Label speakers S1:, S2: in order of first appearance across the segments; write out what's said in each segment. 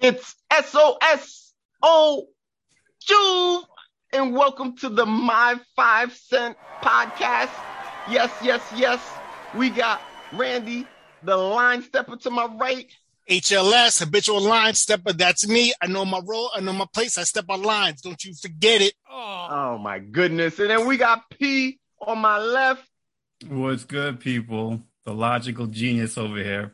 S1: It's So So Juve, and welcome to the My Five Cent podcast. Yes, yes, yes. We got Randy, the line stepper to my right.
S2: HLS, habitual line stepper. That's me. I know my role. I know my place. I step on lines. Don't you forget it.
S1: Oh, oh my goodness. And then we got P on my left.
S3: What's good, people? The logical genius over here.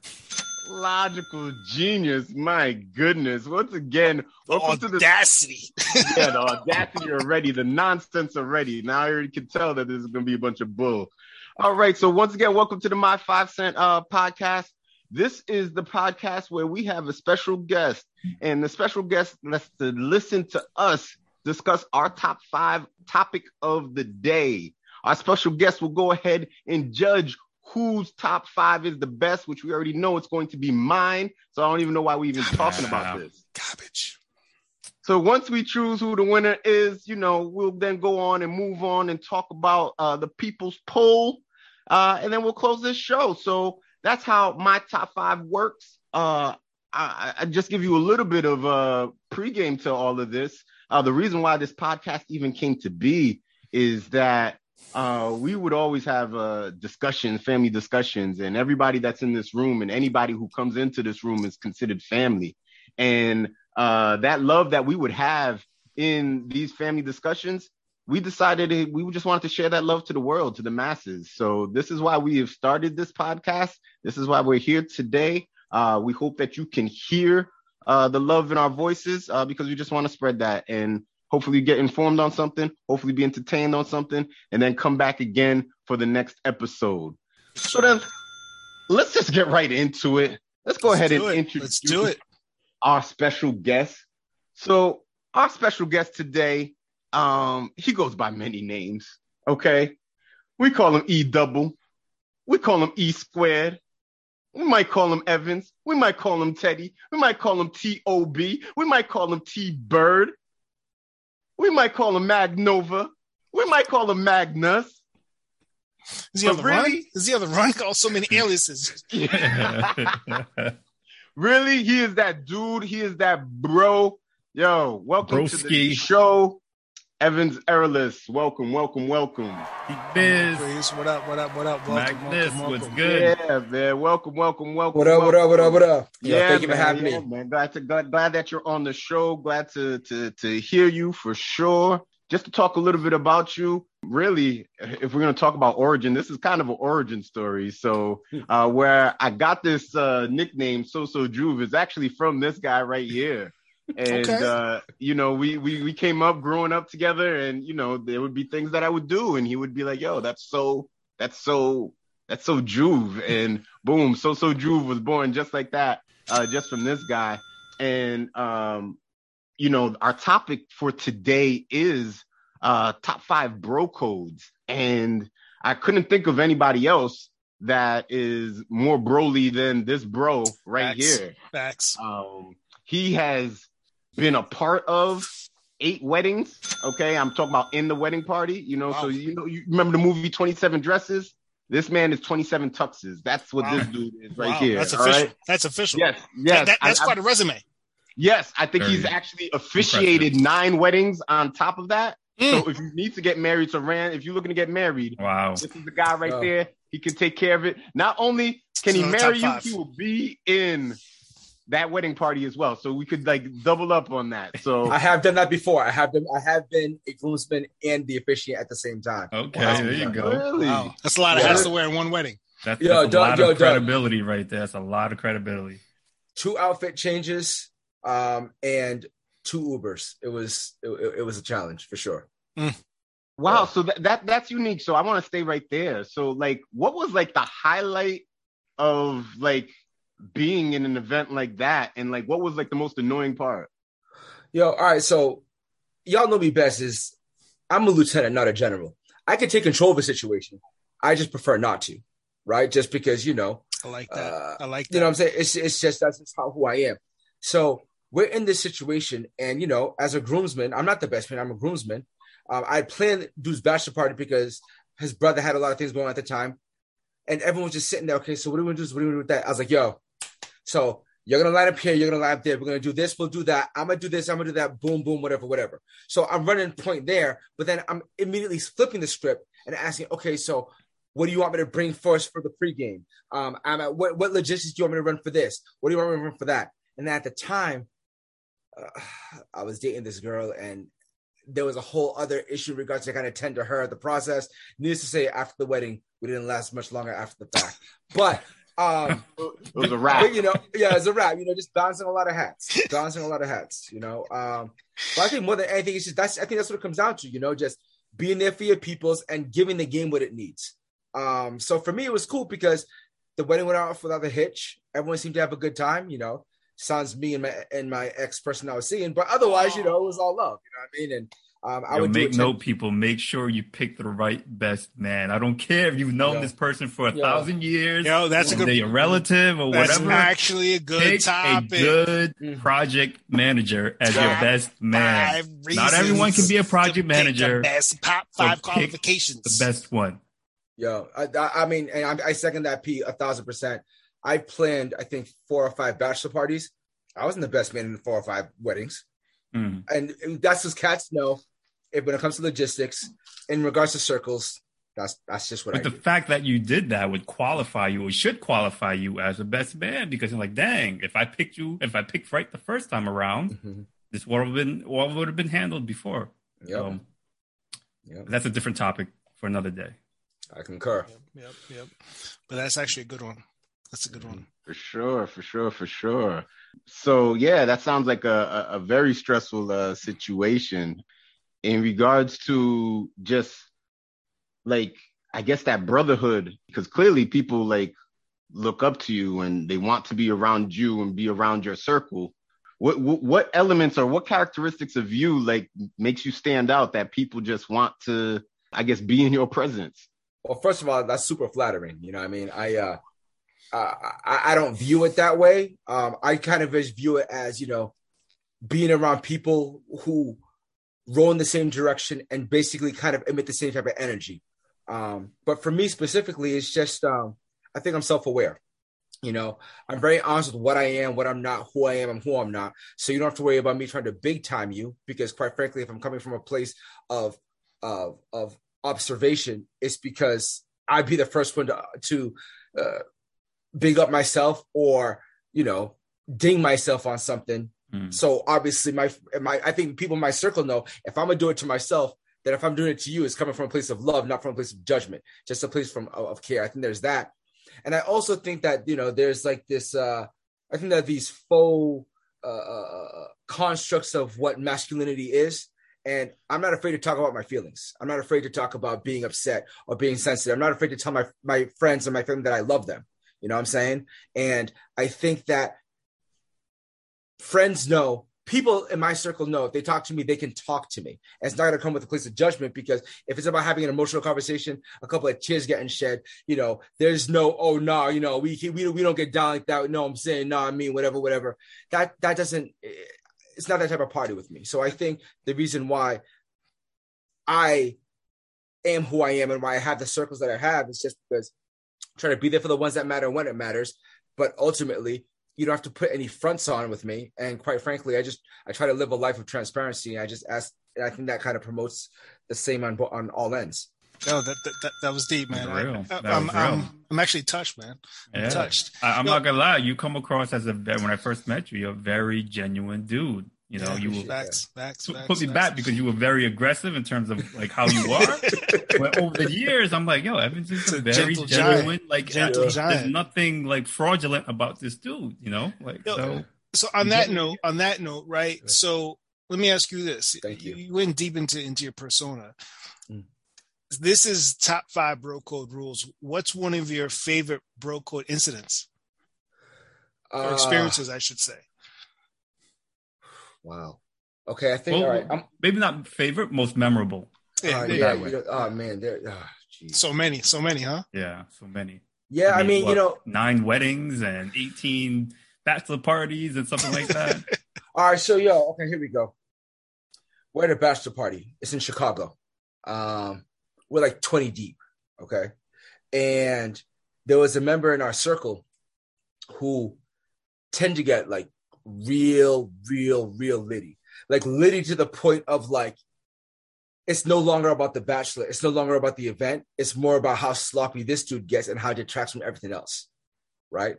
S1: Logical genius. My goodness. Once again,
S2: welcome the audacity.
S1: to the Yeah, the audacity already, the nonsense already. Now I already can tell that this is gonna be a bunch of bull. All right. So once again, welcome to the My Five Cent uh podcast. This is the podcast where we have a special guest, and the special guest lets to listen to us discuss our top five topic of the day. Our special guest will go ahead and judge whose top five is the best, which we already know it's going to be mine. So I don't even know why we even talking about this.
S2: Garbage.
S1: So once we choose who the winner is, you know, we'll then go on and move on and talk about uh, the people's poll, uh, and then we'll close this show. So that's how my top five works. Uh, I, I, just give you a little bit of a pregame to all of this. Uh, the reason why this podcast even came to be is that uh, we would always have uh, discussions, family discussions, and everybody that's in this room and anybody who comes into this room is considered family. And uh, that love that we would have in these family discussions we decided we just wanted to share that love to the world, to the masses. So this is why we have started this podcast. This is why we're here today. Uh, we hope that you can hear uh, the love in our voices because we just want to spread that and hopefully get informed on something, hopefully be entertained on something, and then come back again for the next episode. So then let's just get right into it. Let's go let's ahead and
S2: it.
S1: introduce
S2: let's do it.
S1: our special guest. So our special guest today um, he goes by many names. Okay, we call him E double. We call him E squared. We might call him Evans. We might call him Teddy. We might call him T O B. We might call him T Bird. We might call him Magnovah. We might call him Magnus.
S2: Is he but on the really, run? Is he on the run? Got so many aliases.
S1: really, he is that dude. He is that bro. Yo, welcome Broski. to the show. Evans Errorless, welcome, welcome, welcome.
S2: Biz. What up, what up, what up?
S3: Welcome, Magnus, welcome, what's good?
S1: Yeah, man. Welcome, welcome, welcome.
S4: What up,
S1: welcome.
S4: what up, what up, what up?
S1: Yeah, yeah thank you for having yeah, me. Man, glad to glad, glad that you're on the show. Glad to to to hear you for sure. Just to talk a little bit about you, really, if we're going to talk about origin, this is kind of an origin story. So, uh, where I got this uh, nickname, So So Juve, is actually from this guy right here and okay. uh, you know we, we we came up growing up together and you know there would be things that i would do and he would be like yo that's so that's so that's so juve and boom so so juve was born just like that uh, just from this guy and um you know our topic for today is uh top five bro codes and i couldn't think of anybody else that is more broly than this bro right
S2: Facts.
S1: here
S2: Facts.
S1: um he has been a part of eight weddings. Okay, I'm talking about in the wedding party. You know, wow. so you know, you remember the movie Twenty Seven Dresses? This man is 27 tuxes. That's what wow. this dude is right wow. here.
S2: That's official. Right? That's official.
S1: Yes, yes.
S2: That, that, that's I, quite a resume.
S1: Yes, I think Very he's actually officiated impressive. nine weddings on top of that. Mm. So if you need to get married to Rand, if you're looking to get married,
S3: wow,
S1: this is the guy right oh. there. He can take care of it. Not only can he marry you, he will be in that wedding party as well. So we could like double up on that. So
S4: I have done that before. I have been I have been a groomsman and the officiant at the same time.
S3: Okay, wow. there you go.
S1: Really? Wow.
S2: That's a lot of yeah. hats to wear in one wedding.
S3: That's, yo, that's a lot yo, of credibility right there. That's a lot of credibility.
S4: Two outfit changes, um, and two Ubers. It was it, it was a challenge for sure.
S1: Mm. Wow, so that, that that's unique. So I want to stay right there. So like, what was like the highlight of like being in an event like that and like what was like the most annoying part?
S4: Yo all right so y'all know me best is i'm a lieutenant not a general. I can take control of a situation. I just prefer not to right? Just because you know
S2: i like that. uh, i like that.
S4: you know what i'm saying? It's, it's just that's just how who i am. So we're in this situation and you know as a groomsman i'm not the best man i'm a groomsman. Um, i planned dude's bachelor party because his brother had a lot of things going on at the time and everyone was just sitting there okay so what do we do what do we do with that? I was like yo so You're gonna line up here. You're gonna line up there. We're gonna do this. We'll do that. I'm gonna do this. I'm gonna do that. Boom, boom, whatever, whatever. So I'm running point there, but then I'm immediately flipping the script and asking, okay, so what do you want me to bring first for the pregame? Um, I'm at what what logistics do you want me to run for this? What do you want me to run for that? And at the time, uh, I was dating this girl, and there was a whole other issue regards to kind of tend to her at the process. Needless to say, after the wedding, we didn't last much longer after the fact. But um,
S1: it was a wrap.
S4: but, you know, yeah, it's a wrap. You know, just bouncing a lot of hats, bouncing a lot of hats. You know, um, but I think more than anything, it's just that's I think that's what it comes down to. You know, just being there for your peoples and giving the game what it needs. Um, so for me, it was cool because the wedding went off without a hitch. Everyone seemed to have a good time. You know, sans me and my and my ex person I was seeing, but otherwise, you know, it was all love. You know what I mean? And um, I
S3: Yo,
S4: would
S3: make
S4: it
S3: note, people. Make sure you pick the right best man. I don't care if you've known
S4: Yeah.
S3: this person for a
S4: Yeah.
S3: thousand years.
S2: Yo, that's a good.
S3: they're relative or
S2: That's
S3: whatever.
S2: actually a good
S3: pick
S2: topic.
S3: a good
S4: Mhm.
S3: project manager as your best man. Not everyone can be a project manager.
S2: The best top five
S3: pick
S2: qualifications.
S3: The best one.
S4: Yo, I, I, I mean, and I, I second that P a thousand percent. I planned, I think, four or five bachelor parties. I wasn't the best man in four or five weddings,
S3: Mm.
S4: and that's just cats know. If when it comes to logistics, in regards to circles, that's that's just what
S3: But
S4: I
S3: the
S4: do.
S3: fact that you did that would qualify you, or should qualify you as a best man, because you're like, dang, if I picked you, if I picked right the first time around,
S4: Mhm.
S3: this would have been what would have been handled before.
S4: Yep,
S3: So
S4: yep,
S3: that's a different topic for another day.
S4: I concur.
S2: Yep, yep, yep. But that's actually a good one. That's a good one.
S1: For sure, for sure, for sure. So yeah, that sounds like a, a, a very stressful uh, situation in regards to just like I guess that brotherhood, because clearly people like look up to you and they want to be around you and be around your circle. What, what what elements or what characteristics of you like makes you stand out that people just want to, I guess, be in your presence?
S4: Well, first of all, that's super flattering. You know, I mean, I uh, uh, I, I don't view it that way. Um, I kind of just view it as you know, being around people who roll in the same direction and basically kind of emit the same type of energy. Um, but for me specifically, it's just um, I think I'm self-aware. You know, I'm very honest with what I am, what I'm not, who I am, and who I'm not. So you don't have to worry about me trying to big time you, because quite frankly, if I'm coming from a place of of of observation, it's because I'd be the first one to to uh, big up myself or you know ding myself on something.
S3: Mm.
S4: So obviously, my my I think people in my circle know if I'm gonna do it to myself, that if I'm doing it to you, it's coming from a place of love, not from a place of judgment, just a place from of, of care. I think there's that, and I also think that you know there's like this. uh I think that these faux uh, uh, constructs of what masculinity is. And I'm not afraid to talk about my feelings. I'm not afraid to talk about being upset or being sensitive. I'm not afraid to tell my, my friends and my family that I love them. You know what I'm saying? And I think that friends know, people in my circle know if they talk to me, they can talk to me. It's not going to come with a place of judgment because if it's about having an emotional conversation, a couple of tears getting shed, you know, there's no, oh, no, you know, we, we, we don't get down like that. No, I'm saying, no, I mean, whatever, whatever. That, that doesn't, eh, it's not that type of party with me. So I think the reason why I am who I am and why I have the circles that I have is just because I try to be there for the ones that matter when it matters. But ultimately, you don't have to put any fronts on with me. And quite frankly, I just I try to live a life of transparency. I just ask, and I think that kind of promotes the same on bo- on all ends.
S2: No, that that, that, that was deep, man.
S3: Real.
S2: I,
S3: That
S2: am
S3: was real.
S2: I'm, I'm actually touched, man. I'm
S3: Yeah.
S2: touched.
S3: I, I'm
S2: Yo-
S3: not gonna lie, you come across as a when I first met you, you're a very genuine dude. You know,
S2: Yeah,
S3: you were
S4: appreciate
S2: Facts, facts,
S3: So
S2: facts.
S3: put me
S2: facts.
S3: back because you were very aggressive in terms of like how you are. but over the years, I'm like, yo, Evans is a
S2: a
S3: very
S2: gentle
S3: genuine,
S2: giant.
S3: like
S2: Gentle
S3: uh,
S2: giant.
S3: there's nothing like fraudulent about this dude, you know? Like
S2: Yo,
S3: so
S2: So on that
S3: Yeah.
S2: note, on that note, right? So let me ask you this:
S4: Thank you.
S2: You went deep into into your persona.
S4: Mm.
S2: This is top five bro code rules. What's one of your favorite bro code incidents or
S4: Uh,
S2: experiences, I should say?
S4: Wow. Okay, I think
S3: well,
S4: all right. I'm,
S3: maybe not favorite, most memorable.
S2: Yeah,
S4: uh,
S2: there-
S4: yeah,
S3: that way.
S4: oh man, there. Oh,
S2: so many, so many, huh?
S3: Yeah, so many.
S4: yeah, I mean,
S3: what,
S4: you know,
S3: nine weddings and 18 bachelor parties and something like that.
S4: All right, so yo, okay, here we go. We're at a bachelor party. It's in Chicago. Um, we're like 20 deep, okay? And there was a member in our circle who tend to get like real, real, real litty. Like litty to the point of like it's no longer about the bachelor. It's no longer about the event. It's more about how sloppy this dude gets and how it detracts from everything else. Right.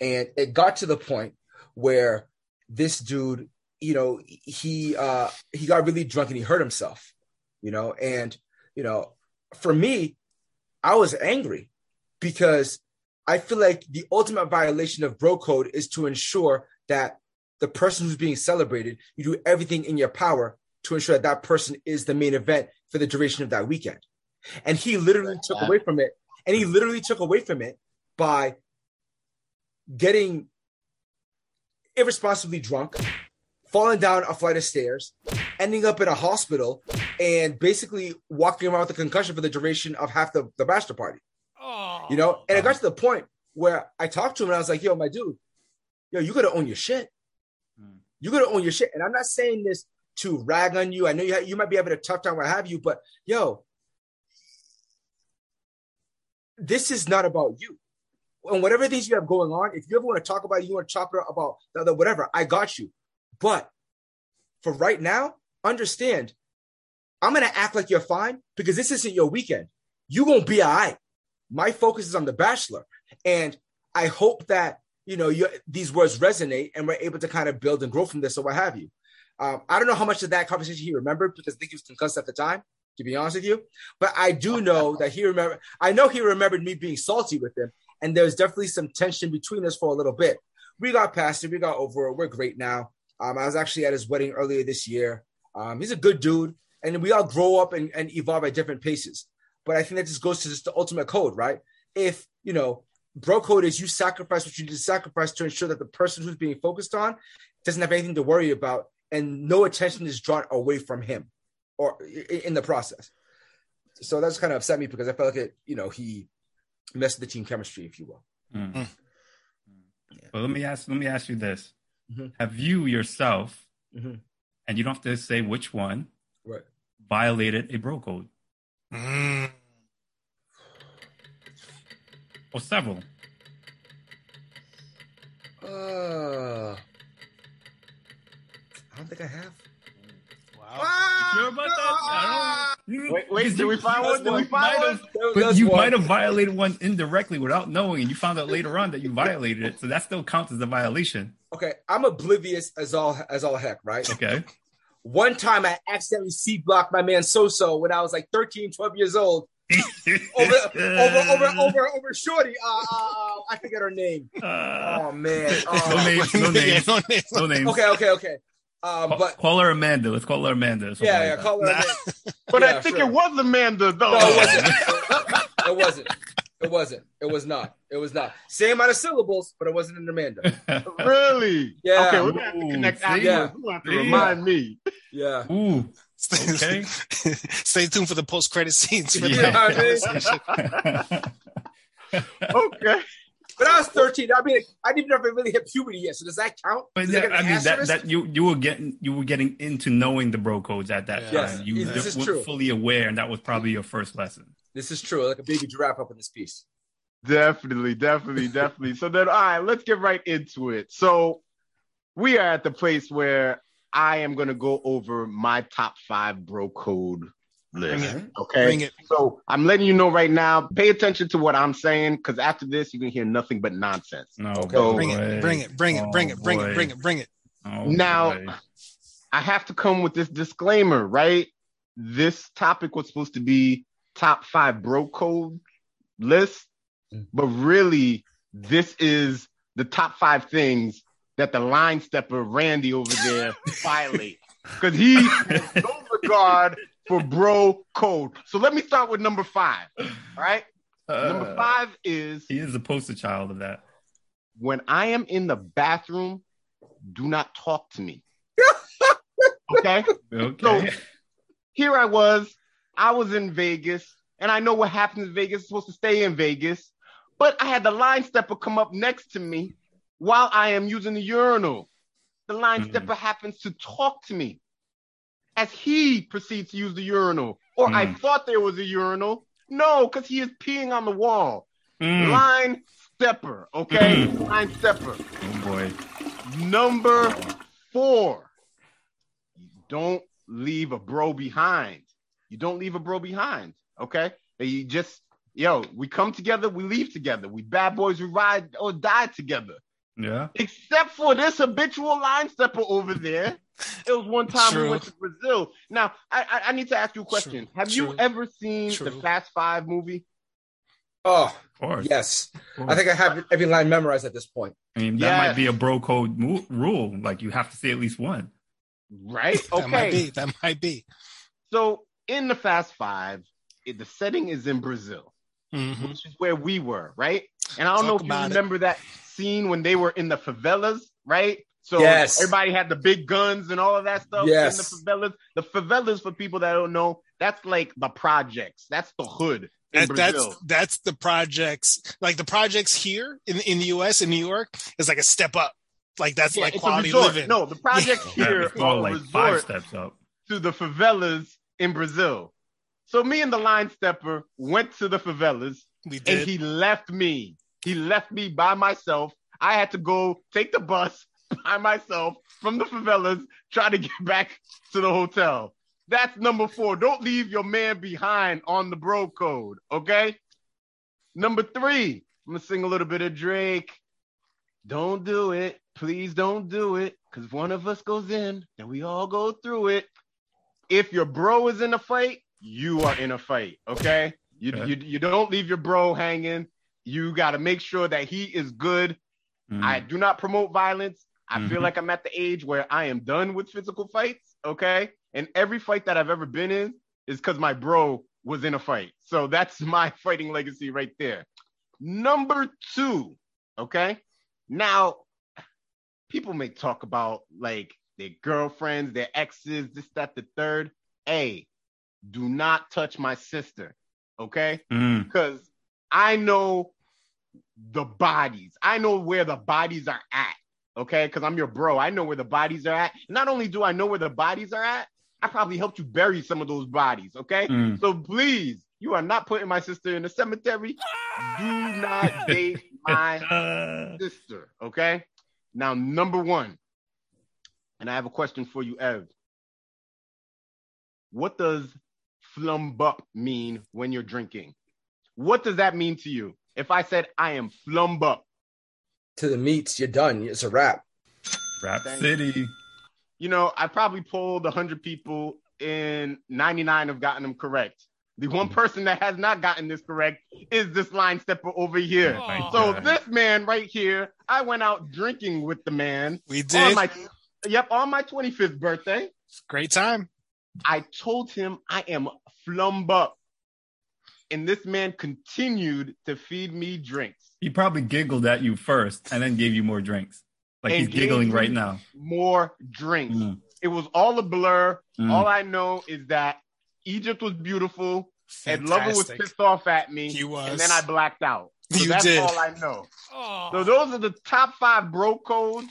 S4: And it got to the point where this dude, you know, he uh he got really drunk and he hurt himself, you know, and you know, for me, I was angry because I feel like the ultimate violation of bro code is to ensure that the person who's being celebrated, you do everything in your power to ensure that that person is the main event for the duration of that weekend. And he literally took away from it. And he literally took away from it by getting irresponsibly drunk, falling down a flight of stairs, ending up in a hospital, and basically walking around with a concussion for the duration of half the, the bachelor party.
S2: Oh,
S4: You know, and it got to the point where I talked to him and I was like, yo, my dude, yo, you gotta own your shit.
S3: Mm.
S4: You gotta own your shit. And I'm not saying this to rag on you. I know you, ha- you might be having a tough time, what have you, but yo, this is not about you. And whatever things you have going on, if you ever want to talk about it, you want to talk about the, the whatever, I got you. But for right now, understand, I'm gonna act like you're fine because this isn't your weekend. You won't be all right. My focus is on the bachelor. And I hope that you know these words resonate and we're able to kind of build and grow from this or what have you. Um, I don't know how much of that conversation he remembered because I think he was concussed at the time, to be honest with you. But I do know that he remembered. I know he remembered me being salty with him, and there's definitely some tension between us for a little bit. We got past it. We got over it. We're great now. Um, I was actually at his wedding earlier this year. Um, he's a good dude, and we all grow up and, and evolve at different paces. But I think that just goes to just the ultimate code, right? If you know, bro code is you sacrifice what you need to sacrifice to ensure that the person who's being focused on doesn't have anything to worry about, and no attention is drawn away from him or in the process. So that's kind of upset me because I felt like it, you know, he messed with the team chemistry, if you will.
S3: Mm.
S2: Mm.
S3: But let me ask let me ask you this.
S4: Mhm.
S3: Have you yourself,
S4: Mhm.
S3: and you don't have to say which one,
S4: Right.
S3: violated a bro code?
S2: Mm.
S3: Or several?
S4: Uh, I don't think I have.
S2: Wow.
S3: Sure about that? I don't, you-
S1: Wait, wait, did we find one? Did we
S3: you
S1: find
S3: might
S1: one?
S3: have- But you
S4: one.
S3: might have violated one indirectly without knowing, and you found out later on that you violated it. So that still counts as a violation.
S4: Okay, I'm oblivious as all as all heck, right?
S3: Okay.
S4: One time I accidentally C blocked my man Soso when I was like 13, 12 years old. Over over over over over Shorty. Uh, uh, uh I forget her name.
S3: Uh,
S4: Oh man.
S3: no
S4: Oh.
S3: names. No names.
S2: no names.
S3: No names.
S4: Okay, okay, okay. Um, but
S3: call her Amanda. Let's call her Amanda. or something
S4: yeah,
S3: like
S4: yeah, call her.
S2: Nah.
S4: a.
S1: But
S4: Yeah,
S1: I think
S4: sure.
S1: it was Amanda though.
S4: No, it wasn't. it wasn't. It wasn't. It was not. It was not. Same amount of syllables, but it wasn't an Amanda.
S1: really?
S4: Yeah.
S1: Okay, we're gonna have to connect
S3: see?
S1: afterwards.
S4: Yeah.
S1: We're have to
S3: See?
S1: remind me.
S4: Yeah.
S3: Ooh.
S2: Stay,
S3: Okay.
S2: stay tuned for the post credit scenes. for
S4: Yeah.
S2: that
S1: Okay.
S4: But I was 13. I mean, I didn't even really hit puberty yet. So does that count?
S3: But
S4: Does
S3: yeah, I mean that,
S4: asterisk?
S3: that you you were getting you were getting into knowing the bro codes at that
S2: Yes,
S3: time. You
S4: this is
S3: weren't
S4: true.
S3: fully aware, and that was probably your first lesson.
S4: This is true. Like a baby giraffe up in this piece.
S1: Definitely, definitely, definitely. So then, all right, let's get right into it. So we are at the place where I am going to go over my top five bro code list.
S2: Bring it.
S1: Okay.
S2: Bring it.
S1: So I'm letting you know right now. Pay attention to what I'm saying, because after this, you're gonna hear nothing but nonsense.
S3: No,
S4: Okay.
S1: So-
S2: Bring it, bring it, bring it, bring
S3: Oh,
S2: it, bring it, bring it, bring it.
S3: Oh,
S1: Now-
S3: boy.
S1: I have to come with this disclaimer, right? This topic was supposed to be top five bro code list,
S4: Mm.
S1: but really, this is the top five things that the line stepper Randy over there violate because he has no regard for bro code. So let me start with number five. All right, number
S3: Uh,
S1: five is
S3: He is the poster child of that.
S1: when I am in the bathroom, do not talk to me. Okay.
S3: Okay.
S1: here I was, I was in Vegas, and I know what happens in Vegas. It's supposed to stay in Vegas, but I had the line stepper come up next to me while I am using the urinal. The line
S3: Mhm.
S1: stepper happens to talk to me as he proceeds to use the urinal, or I
S3: Mm.
S1: thought there was a urinal. No, because he is peeing on the wall.
S3: Mm.
S1: Line stepper, okay? line stepper.
S3: Oh boy.
S1: Number four, you don't leave a bro behind. You don't leave a bro behind, okay? You just, yo, we come together, we leave together. We bad boys, we ride or die together.
S3: Yeah.
S1: Except for this habitual line stepper over there. It was one time
S2: True.
S1: we went to Brazil. Now, I, I, I need to ask you a question.
S2: True.
S1: Have you ever seen the Fast Five movie?
S4: Oh,
S3: Of
S4: yes.
S3: Of.
S4: I think I have every line memorized at this point.
S3: I mean, that
S1: Yes.
S3: might be a bro code mo- rule. Like you have to say at least one.
S1: Right?
S2: That might
S1: Okay.
S2: be. That might be.
S1: So in the Fast Five, it, the setting is in Brazil,
S2: Mhm.
S1: which is where we were, right? And I don't know if you
S2: about it.
S1: remember that scene when they were in the favelas, right? So
S4: Yes.
S1: everybody had the big guns and all of that stuff
S4: Yes.
S1: in the favelas. The favelas, for people that don't know, that's like the projects. That's the hood in
S2: That, that's that's the projects. Like the projects here in in the U.S. in New York is like a step up. Like that's
S1: Yeah,
S2: like quality living.
S1: No, the projects
S3: Yeah,
S1: here
S3: it's
S1: are
S3: like five steps up.
S1: to the favelas in Brazil. So me and the line stepper went to the favelas
S2: we
S1: and he left me. He left me by myself. I had to go take the bus by myself from the favelas, try to get back to the hotel. That's number four. Don't leave your man behind on the bro code, okay? Number three, I'm gonna sing a little bit of Drake. Don't do it. Please don't do it. Because one of us goes in, and we all go through it. If your bro is in a fight, you are in a fight, okay? You, you, you don't leave your bro hanging. You got to make sure that he is good.
S3: Mm.
S1: I do not promote violence. I feel
S3: Mhm.
S1: like I'm at the age where I am done with physical fights, okay? And every fight that I've ever been in is because my bro was in a fight. So that's my fighting legacy right there. Number two, okay? Now, people may talk about like their girlfriends, their exes, this, that, the third. A, do not touch my sister, okay?
S3: Mm.
S1: because I know the bodies. I know where the bodies are at. Okay, because I'm your bro. I know where the bodies are at. Not only do I know where the bodies are at, I probably helped you bury some of those bodies. Okay,
S3: Mm.
S1: so please, you are not putting my sister in the cemetery. Do not date my sister. Okay. Now, number one, and I have a question for you, Ev. What does flumbup mean when you're drinking? What does that mean to you? If I said I am flumbup,
S4: To the meats, you're done. It's a wrap.
S3: Rap
S1: Thank
S3: City.
S1: you know, I probably polled 100 people and 99 have gotten them correct. The one hmm. person that has not gotten this correct is this line stepper over here.
S3: Oh,
S1: So
S3: God.
S1: this man right here, I went out drinking with the man
S2: we
S1: on
S2: did.
S1: my yep on my 25th birthday.
S2: Great time.
S1: I told him I am flumb up. And this man continued to feed me drinks.
S3: He probably giggled at you first and then gave you more drinks. Like
S1: And
S3: he's giggling right now.
S1: More drinks.
S3: Mm.
S1: It was all a blur.
S3: Mm.
S1: All I know is that Egypt was beautiful and Lover was pissed off at me.
S2: He was.
S1: And then I blacked out. So
S2: You
S1: that's
S2: did.
S1: all I know.
S2: Oh.
S1: So those are the top five bro codes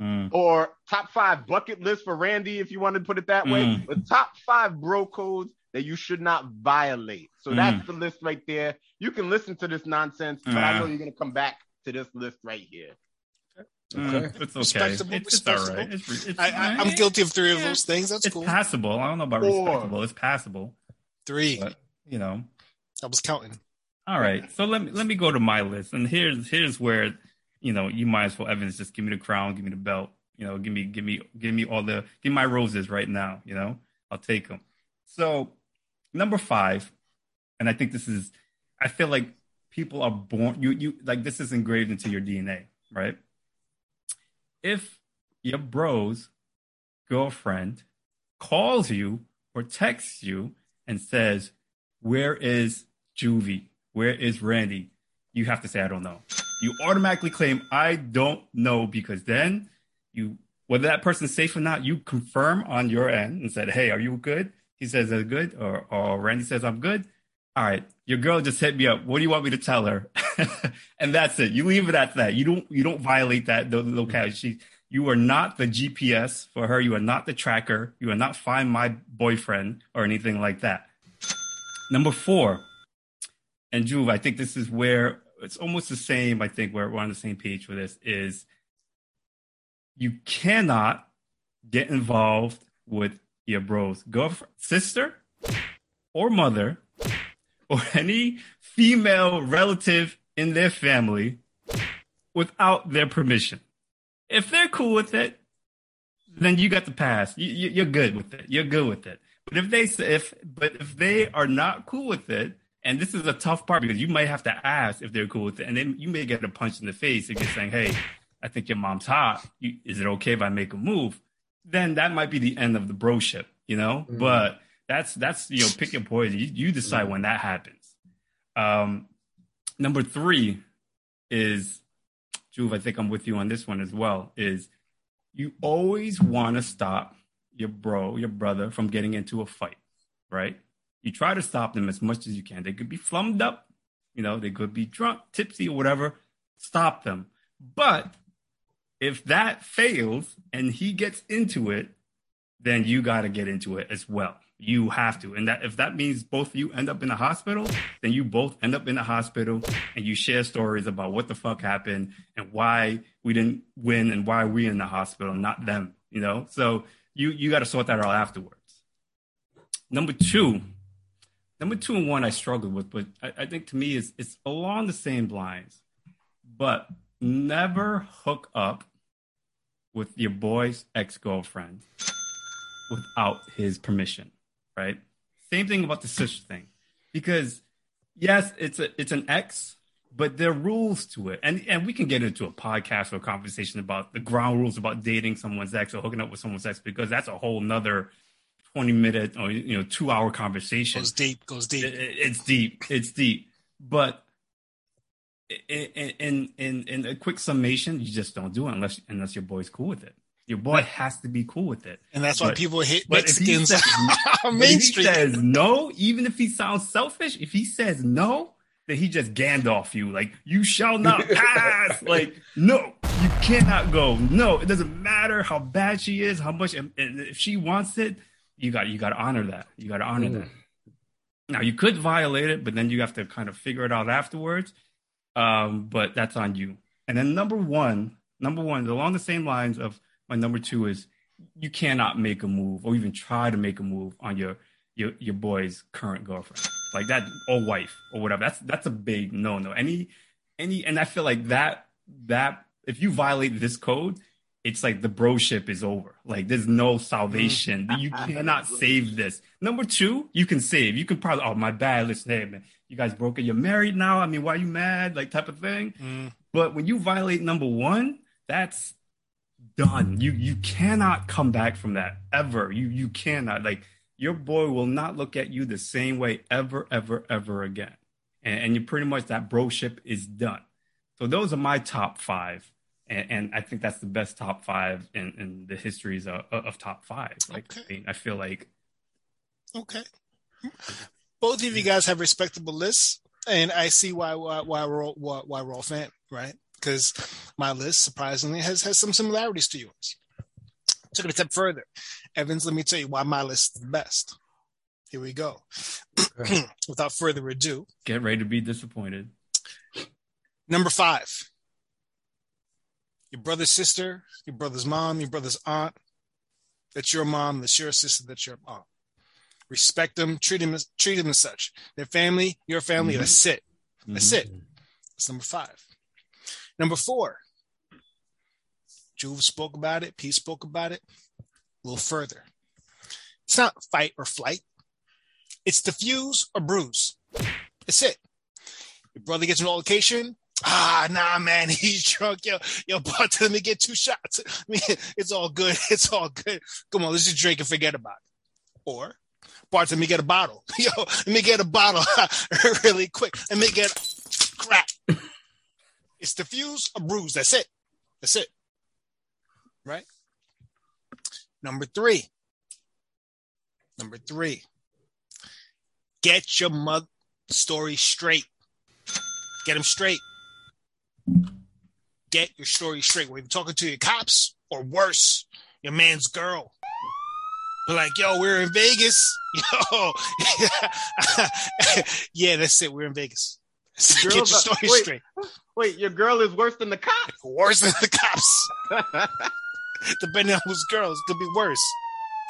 S3: Mm.
S1: or top five bucket list for Randy, if you want to put it that way.
S3: Mm.
S1: The top five bro codes that you should not violate. So
S3: Mm.
S1: that's the list right there. You can listen to this nonsense, but I know you're gonna come back to this list right here.
S3: Mm, It's okay.
S2: Respectable,
S3: It's, it's all
S2: respectable.
S3: right. It's, it's,
S2: I, I, I'm guilty of three of those things. That's
S3: It's
S2: cool.
S3: passable. I don't know about
S1: Four.
S3: respectable. It's passable.
S2: Three.
S3: But, you know.
S2: I was counting.
S3: All right. So let me let me go to my list. And here's here's where, you know, you might as well Evans just give me the crown, give me the belt. You know, give me give me give me all the give me my roses right now, you know? I'll take them. So, number 5, and I think this is I feel like people are born you you like this is engraved into your DNA, right? If your bro's girlfriend calls you or texts you and says, Where is Juvie? Where is Randy? You have to say, I don't know. You automatically claim, I don't know, because then you, whether that person's safe or not, you confirm on your end and said, Hey, are you good? He says, I'm good. Or, or Randy says, I'm good. All right. Your girl just hit me up. What do you want me to tell her? and that's it. You leave it at that. You don't, you don't violate that the locality. Mm-hmm. She, you are not the GPS for her. You are not the tracker. You are not find my boyfriend or anything like that. Number four, and Juve, I think this is where it's almost the same. I think we're, we're on the same page for this. Is you cannot get involved with your bro's girlfriend, sister, or mother, or any female relative in their family without their permission. If they're cool with it, then you got the pass. You, are good with it. You're good with it. But if they if but if they are not cool with it, and this is a tough part because you might have to ask if they're cool with it, and then you may get a punch in the face if you're saying, "Hey, I think your mom's hot. You, is it okay if I make a move?" Then that might be the end of the broship, you know. Mm-hmm. But that's that's you know pick your poison. You, you decide when that happens. Um, number three is Juve. I think I'm with you on this one as well. Is you always want to stop your bro, your brother, from getting into a fight, right? You try to stop them as much as you can. They could be flummed up, you know, they could be drunk, tipsy, or whatever. Stop them. But if that fails and he gets into it, then you got to get into it as well. You have to. And that if that means both of you end up in the hospital, then you both end up in the hospital and you share stories about what the fuck happened and why we didn't win and why we in the hospital, not them, you know? So you you got to sort that out afterwards. Number two, number two and one I struggled with, but I, I think to me is it's along the same lines. But never hook up with your boy's ex-girlfriend without his permission, right? Same thing about the sister thing. Because yes, it's a it's an ex, but there are rules to it. And and we can get into a podcast or a conversation about the ground rules about dating someone's ex or hooking up with someone's ex because that's a whole nother 20 minute or you know two hour conversation
S2: goes deep goes deep it,
S3: it's deep it's deep but in, in in in a quick summation you just don't do it unless unless your boy's cool with it your boy has to be cool with it
S2: and that's why people hit mexicans
S3: on main street says no even if he sounds selfish if he says no then he just Gandalf you like you shall not pass like no you cannot go no it doesn't matter how bad she is how much and if she wants it you got you got to honor that. You got to honor mm. that. Now you could violate it, but then you have to kind of figure it out afterwards. Um, but that's on you. And then number one, number one, along the same lines of my number two is you cannot make a move or even try to make a move on your your your boy's current girlfriend, like that or wife or whatever. That's that's a big no no. Any any, and I feel like that that if you violate this code, it's like the broship is over. Like there's no salvation. Mm. You cannot save this. Number two, you can save. You can probably, oh my bad. Listen, hey man, you guys broke it. You're married now. I mean, why are you mad? Like type of thing. Mm. But when you violate number one, that's done. You you cannot come back from that ever. You you cannot. Like your boy will not look at you the same way ever, ever, ever again. And, and you pretty much that broship is done. So those are my top five and, and, I think that's the best top five in, in the histories of, of top five. Like, okay. I, mean, I feel like.
S2: Okay. Both of you guys have respectable lists, and I see why why, why we're all, why, why we're all fan, right? Because my list surprisingly has has some similarities to yours. Took it a step further, Evans. Let me tell you why my list is the best. Here we go. Without further ado,
S3: get ready to be disappointed.
S2: Number five, your brother's sister, your brother's mom, your brother's aunt. That's your mom, that's your sister, that's your aunt. Respect them, treat them as, treat them as such. Their family, your family, mm-hmm. that's it. That's mm-hmm. it. That's number five. Number four, Juve spoke about it, P spoke about it a little further. It's not fight or flight. It's defuse or bruise. That's it. Your brother gets an altercation, ah, nah, man, he's drunk. Yo, yo, but let me get two shots. I mean, it's all good. It's all good. Come on, let's just drink and forget about it. Or, Bart, let me get a bottle. Yo, let me get a bottle really quick. Let me get crap. It's diffuse or bruise. That's it. That's it. Right? Number three. Number three. Get your mother story straight. Get them straight get your story straight. When you're talking to your cops, or worse, your man's girl. But like, yo, we're in Vegas. Yo, yeah, that's it. We're in Vegas. Get your story
S1: wait.
S2: straight.
S1: Wait, your girl is worse than the cops.
S2: Worse than the cops. Depending on whose girls, could be worse.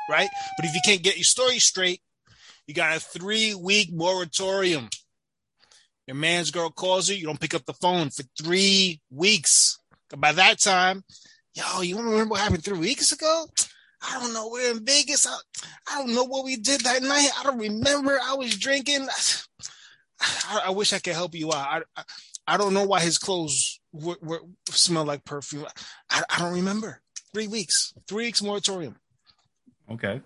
S2: Right? But if you can't get your story straight, you got a three week moratorium. Your man's girl calls you, you don't pick up the phone for three weeks. By that time, yo, you remember what happened three weeks ago? I don't know. We're in Vegas. I, I don't know what we did that night. I don't remember. I was drinking. I, I wish I could help you out. I, I, I don't know why his clothes were, were, smell like perfume. I, I don't remember. Three weeks. Three weeks moratorium.
S3: Okay.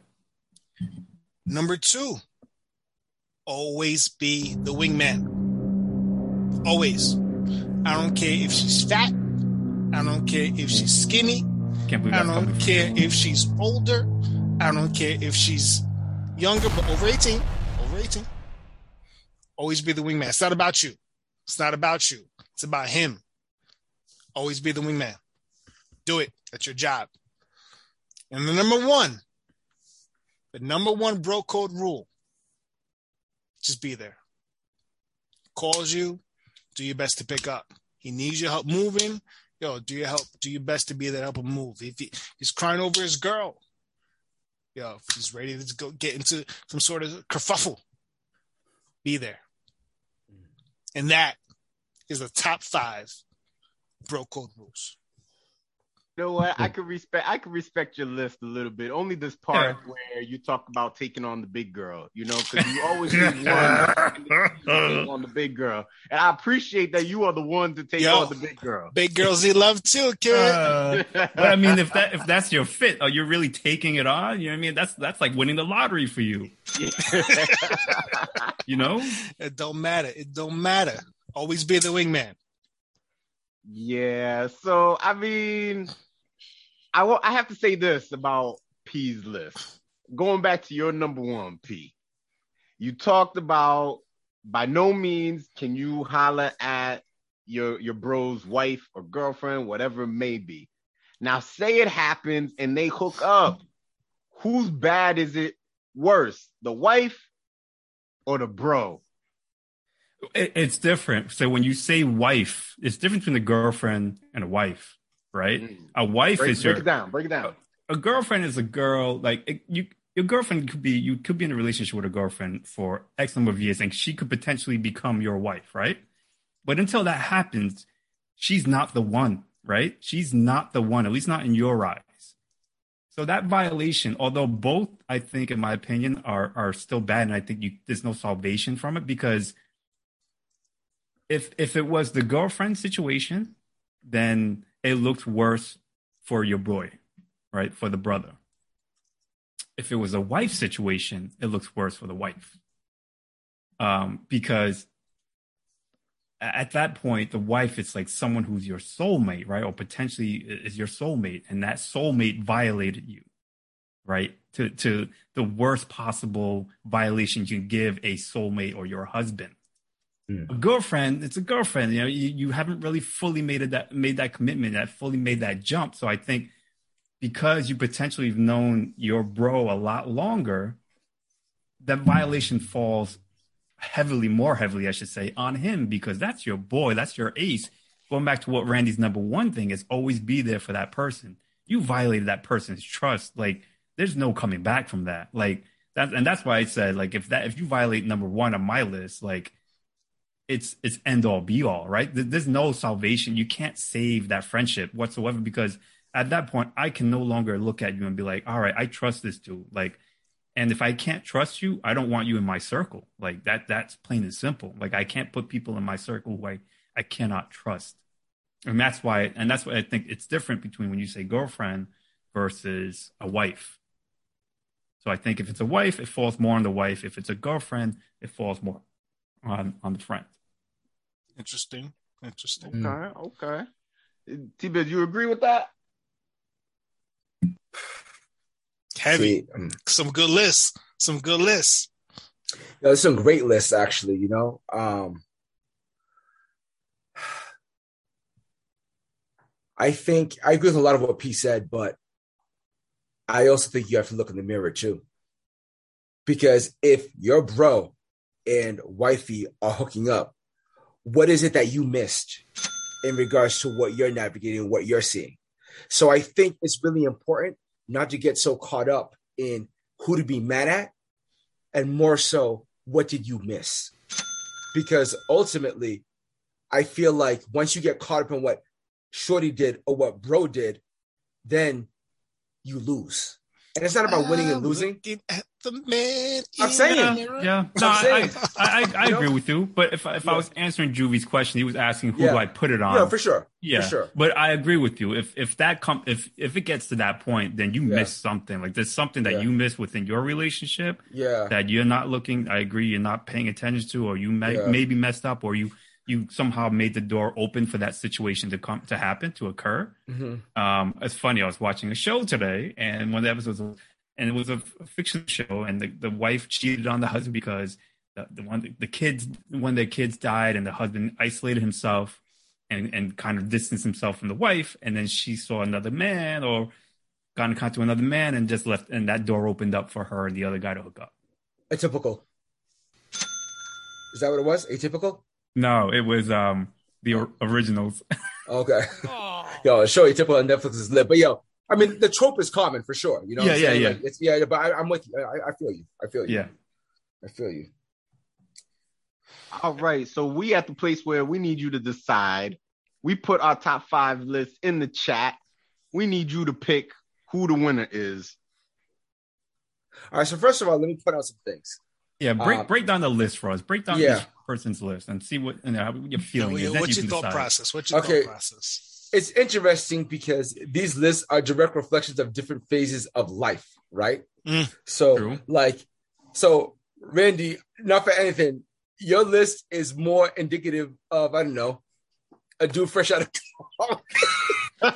S2: Number two, always be the wingman. Always. I don't care if she's fat. I don't care if she's skinny.
S3: Can't believe
S2: I don't care if she's older. I don't care if she's younger, but over 18. Over 18. Always be the wingman. It's not about you. It's not about you. It's about him. Always be the wingman. Do it. That's your job. And the number one, the number one bro code rule just be there. Calls you, do your best to pick up. He needs your help moving. Yo, do your help, do your best to be there to help him move. If he, he's crying over his girl, yo, if he's ready to go get into some sort of kerfuffle, be there. And that is the top five bro code rules.
S1: You know what? I could respect. I could respect your list a little bit. Only this part where you talk about taking on the big girl. You know, because you always need one to take on the big girl, and I appreciate that you are the one to take
S2: Yo.
S1: on the big girl.
S2: Big girls he love too, kid.
S3: Uh, but I mean, if that if that's your fit, are you really taking it on? You know what I mean? That's that's like winning the lottery for you. You know?
S2: it don't matter. It don't matter. Always be the wingman.
S1: Yeah. So I mean, I wa- I have to say this about P's list. Going back to your number one, P. You talked about by no means can you holler at your your bro's wife or girlfriend, whatever it may be. Now, say it happens and they hook up. Whose bad is it worse, the wife or the bro?
S3: It, it's different. So when you say wife, it's different between a girlfriend and a wife, right?
S1: Mm.
S3: A wife
S1: Break,
S3: is
S1: break
S3: your
S1: it down. Break it down.
S3: a girlfriend is a girl like it, you your girlfriend could be you could be in a relationship with a girlfriend for x number of years and she could potentially become your wife right but until that happens she's not the one right she's not the one at least not in your eyes so that violation although both i think in my opinion are are still bad and i think you there's no salvation from it because if if it was the girlfriend situation then it looked worse for your boy right? For the brother. If it was a wife situation, it looks worse for the wife. Um, because at that point, the wife is like someone who's your soulmate, right? Or potentially is your soulmate, and that soulmate violated you, right? To to the worst possible violation you can give a soulmate or your husband.
S4: Hmm.
S3: A girlfriend, it's a girlfriend. You know, you, you haven't really fully made it that made that commitment, that fully made that jump. So I think because you potentially have known your bro a lot longer, that violation falls heavily, more heavily, I should say, on him because that's your boy, that's your ace. Going back to what Randy's number one thing is always be there for that person. You violated that person's trust. Like there's no coming back from that. Like that's and that's why I said, like, if that if you violate number one on my list, like it's it's end all be all, right? There's no salvation. You can't save that friendship whatsoever because at that point I can no longer look at you and be like, all right, I trust this dude. Like, and if I can't trust you, I don't want you in my circle. Like that that's plain and simple. Like I can't put people in my circle who I, I cannot trust. And that's why and that's why I think it's different between when you say girlfriend versus a wife. So I think if it's a wife, it falls more on the wife. If it's a girlfriend, it falls more on on the front.
S2: Interesting. Interesting.
S1: Okay, okay. T-Biz, you agree with that?
S2: Heavy.
S4: See, um,
S2: Some good lists. Some good lists.
S4: Yeah, there's some great lists actually, you know. Um I think I agree with a lot of what P said, but I also think you have to look in the mirror too. Because if your bro and wifey are hooking up, what is it that you missed in regards to what you're navigating, what you're seeing. So I think it's really important not to get so caught up in who to be mad at and more so what did you miss? Because ultimately, I feel like once you get caught up in what Shorty did or what Bro did, then you lose. And it's not about winning and losing.
S2: At the man.
S4: I'm saying.
S2: the.
S3: Yeah, no,
S4: what I'm
S3: I, I. I, I agree with you. But if if I was answering Juve's question, he was asking who
S4: Yeah.
S3: do I put it on?
S4: Yeah, for sure.
S3: Yeah,
S4: For sure.
S3: But I agree with you. If if that come if if it gets to that point, then you
S4: Yeah.
S3: miss something. Like there's something that
S4: Yeah.
S3: you miss within your relationship
S4: Yeah.
S3: that you're not looking. I agree, you're not paying attention to, or you may
S4: Yeah.
S3: maybe messed up, or you you somehow made the door open for that situation to come to happen to occur.
S4: hmm
S3: Um, it's funny. I was watching a show today, and one of the episodes, was, and it was a fiction show, and the, the wife cheated on the husband because the, the one the kids when their kids died, and the husband isolated himself and and kind of distanced himself from the wife, and then she saw another man or got in contact with another man, and just left, and that door opened up for her and the other guy to hook up.
S4: Atypical. Is that what it was? Atypical?
S3: No, it was um the originals.
S4: Okay. Yo, show atypical on Netflix is lit. But yo, I mean, the trope is common for sure. You know what
S3: Yeah,
S4: I'm
S3: yeah,
S4: saying?
S3: yeah.
S4: Like, it's, yeah, but I, I'm with you. I, I feel you. I feel you.
S3: yeah.
S4: I feel you.
S1: All right, so we at the place where we need you to decide. We put our top five list in the chat. We need you to pick who the winner is.
S4: All right. So first of all, let me point out some things.
S3: Yeah, break
S4: Um,
S3: break down the list for us. Break down
S4: yeah.
S3: each person's list and see what you know, what your
S2: Yeah,
S3: feeling is.
S2: What's
S3: you
S2: your
S3: can
S2: thought
S3: decide.
S2: process? What's your
S4: Okay.
S2: thought process?
S4: It's interesting because these lists are direct reflections of different phases of life, right?
S2: Mm.
S4: So,
S3: True.
S4: like, so Randy, not for anything, your list is more indicative of I don't know, a dude fresh out of